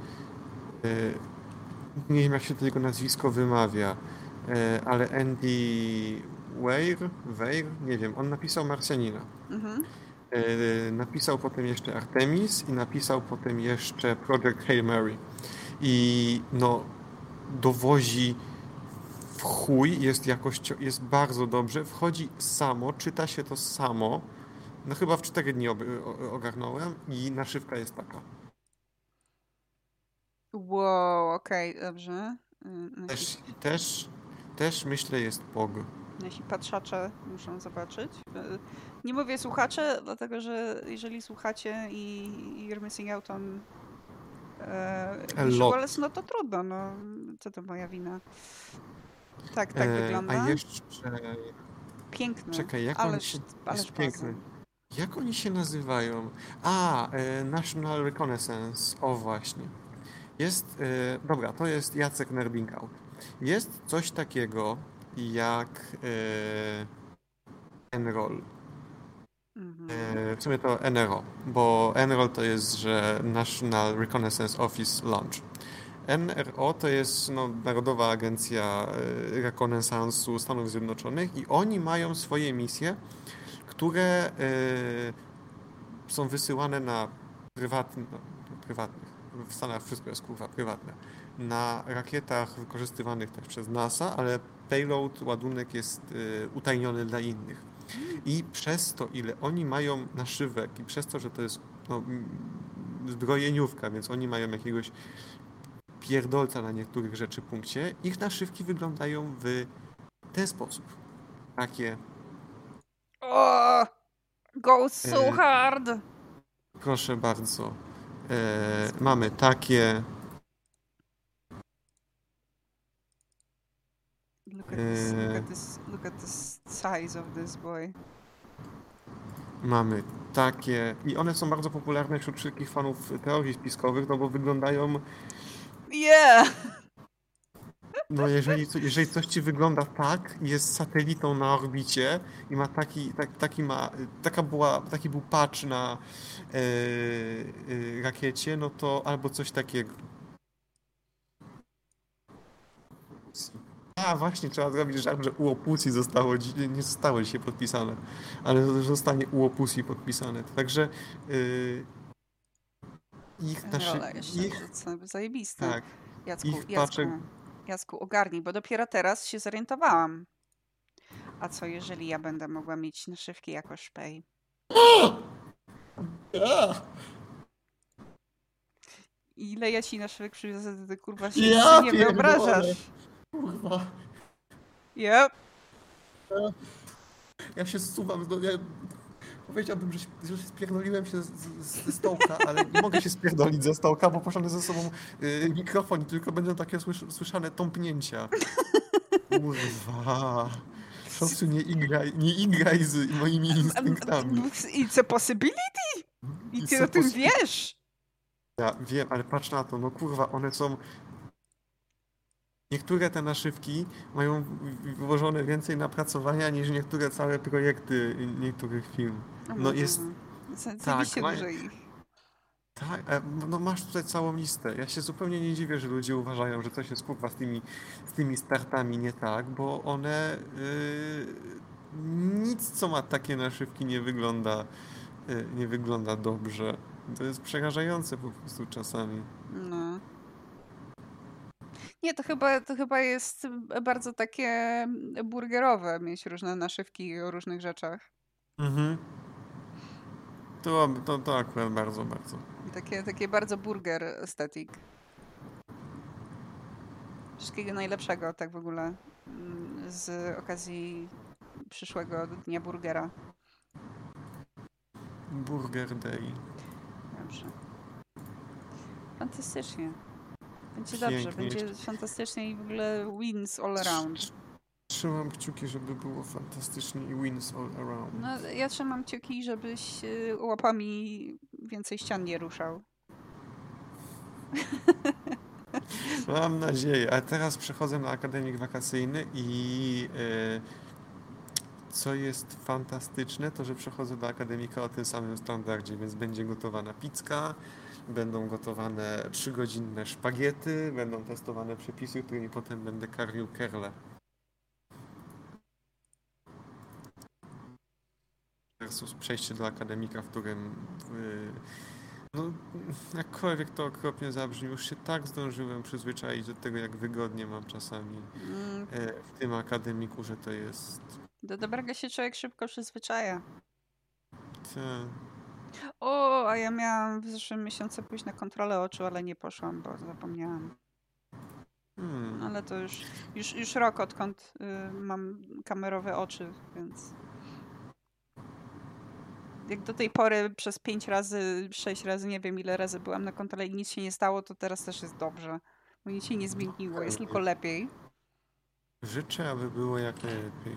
nie wiem jak się to jego nazwisko wymawia, e, ale Andy Weir, Weir, nie wiem, on napisał Marsjanina. Mhm. E, napisał potem jeszcze Artemis i napisał potem jeszcze Project Hail Mary. I no, dowozi w chuj, jest jakość, jest bardzo dobrze, wchodzi samo, czyta się to samo. No chyba w 4 dni ogarnąłem i naszywka jest taka. Wow, okej, dobrze. Y, Nasi, Też, też, też myślę jest POG. nasi patrzacze muszą zobaczyć. Y, Nie mówię słuchacze, dlatego że jeżeli słuchacie i you're missing out on e, no to trudno, no. Co to moja wina. Tak, tak E, wygląda. A jeszcze, Piękny. czekaj, jak on ależ, się, jest piękny. Jak oni się nazywają? A, e, National Reconnaissance, o właśnie. Jest, e, dobra, to jest Jacek Nerbingout. Jest coś takiego jak e, Enroll. Mhm. E, w sumie to NRO, bo Enroll to jest, że National Reconnaissance Office Launch. NRO to jest no, Narodowa Agencja e, Rekonesansu Stanów Zjednoczonych i oni mają swoje misje, które e, są wysyłane na prywatne, no, prywatnych, w Stanach wszystko jest kurwa prywatne, na rakietach wykorzystywanych też przez NASA, ale payload, ładunek jest e, utajniony dla innych. I przez to, ile oni mają naszywek i przez to, że to jest no, zbrojeniówka, więc oni mają jakiegoś pierdolca na niektórych rzeczy punkcie, ich naszywki wyglądają w ten sposób. Takie, O! Go so E, hard! proszę bardzo, e, mamy takie, Look at this, look e, at this, look at this size of this boy. mamy takie i one są bardzo popularne wśród wszystkich fanów teorii spiskowych, no bo wyglądają Yeah! No jeżeli, jeżeli coś ci wygląda tak, jest satelitą na orbicie i ma taki, tak, taki ma, taka była, taki był patch na e, e, rakiecie, no to albo coś takiego. A właśnie, trzeba zrobić żart, że u Opusi zostało, nie zostało dzisiaj podpisane, ale zostanie u Opusi podpisane. Także y, ich, naszy, Rola jeszcze, ich, to co zajebiste. tak, Jacku, ich Jacku, paczek Jacku, ogarnij, bo dopiero teraz się zorientowałam. A co jeżeli ja będę mogła mieć naszywki jako szpej? Ile ja ci naszywek przywiozę, to ty kurwa się Ja nie pierdolę. wyobrażasz. Kurwa. Yep. Ja się zsuwam, ja powiedziałbym, że, że spierdoliłem się ze stołka, ale nie mogę się spierdolić ze stołka, bo poszedłem ze sobą y, mikrofon i tylko będą takie słysz, słyszane tąpnięcia. Kurwa. Szosy, nie igraj, nie igraj z moimi instynktami. It's a possibility? I ty o tym wiesz? Ja wiem, ale patrz na to, no kurwa, one są... Niektóre te naszywki mają włożone więcej napracowania niż niektóre całe projekty niektórych firm. No jest- ma- ich. Tak, e, no masz tutaj całą listę. Ja się zupełnie nie dziwię, że ludzie uważają, że coś jest kurwa z tymi, z tymi startami nie tak, bo one yy, nic co ma takie naszywki nie wygląda yy, nie wygląda dobrze. To jest przerażające po prostu czasami. No. Nie, to chyba, to chyba jest bardzo takie burgerowe mieć różne naszywki o różnych rzeczach. Mhm. To, to, to akurat bardzo, bardzo. Takie, takie bardzo burger aesthetic. Wszystkiego najlepszego, tak w ogóle, mm, z okazji przyszłego dnia burgera. Burger Day. Dobrze. Fantastycznie. Będzie dobrze, Pięknie. będzie fantastycznie i w ogóle wins all around. Trzymam kciuki, żeby było fantastycznie i wins all around. No, ja trzymam kciuki, żebyś y, łapami więcej ścian nie ruszał. Mam nadzieję. A teraz przechodzę na akademik wakacyjny i e, co jest fantastyczne, to że przechodzę do akademika o tym samym standardzie, więc będzie gotowana pizka, będą gotowane trzygodzinne szpagiety, będą testowane przepisy, którymi potem będę karmił kerle. Versus przejście do akademika, w którym y, no, jakkolwiek to okropnie zabrzmi, już się tak zdążyłem przyzwyczaić do tego, jak wygodnie mam czasami Mm, e, w tym akademiku, że to jest Do dobrego się człowiek szybko przyzwyczaja. te, O, a ja miałam w zeszłym miesiącu pójść na kontrolę oczu, ale nie poszłam, bo zapomniałam. hmm, Ale to już, już, już rok odkąd y, mam kamerowe oczy, więc. Jak do tej pory przez pięć razy, sześć razy, nie wiem ile razy byłam na kontroli i nic się nie stało, to teraz też jest dobrze. Bo nic się nie zmieniło, jest tylko lepiej. życzę, aby było jak najlepiej.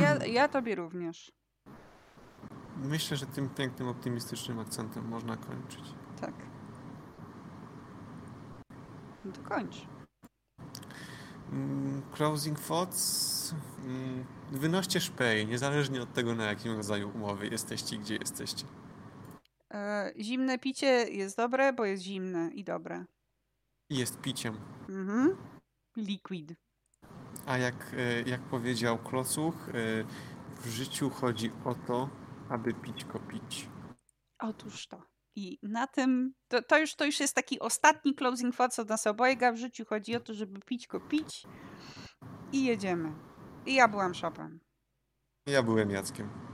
Ja, ja tobie również. Myślę, że tym pięknym, optymistycznym akcentem można kończyć. Tak. No to kończ. Mm, Closing thoughts. Mm, Wynoście szpej, niezależnie od tego, na jakim rodzaju umowy jesteście i gdzie jesteście. E, zimne picie jest dobre, bo jest zimne i dobre. Jest piciem. Mhm. Liquid. A jak, e, jak powiedział Klocuch, e, w życiu chodzi o to, aby pić pić. Otóż to. I na tym, to, to, już, to już jest taki ostatni closing thoughts od nas obojga. W życiu chodzi o to, żeby pić go pić i jedziemy. I ja byłam szopem. Ja byłem Jackiem.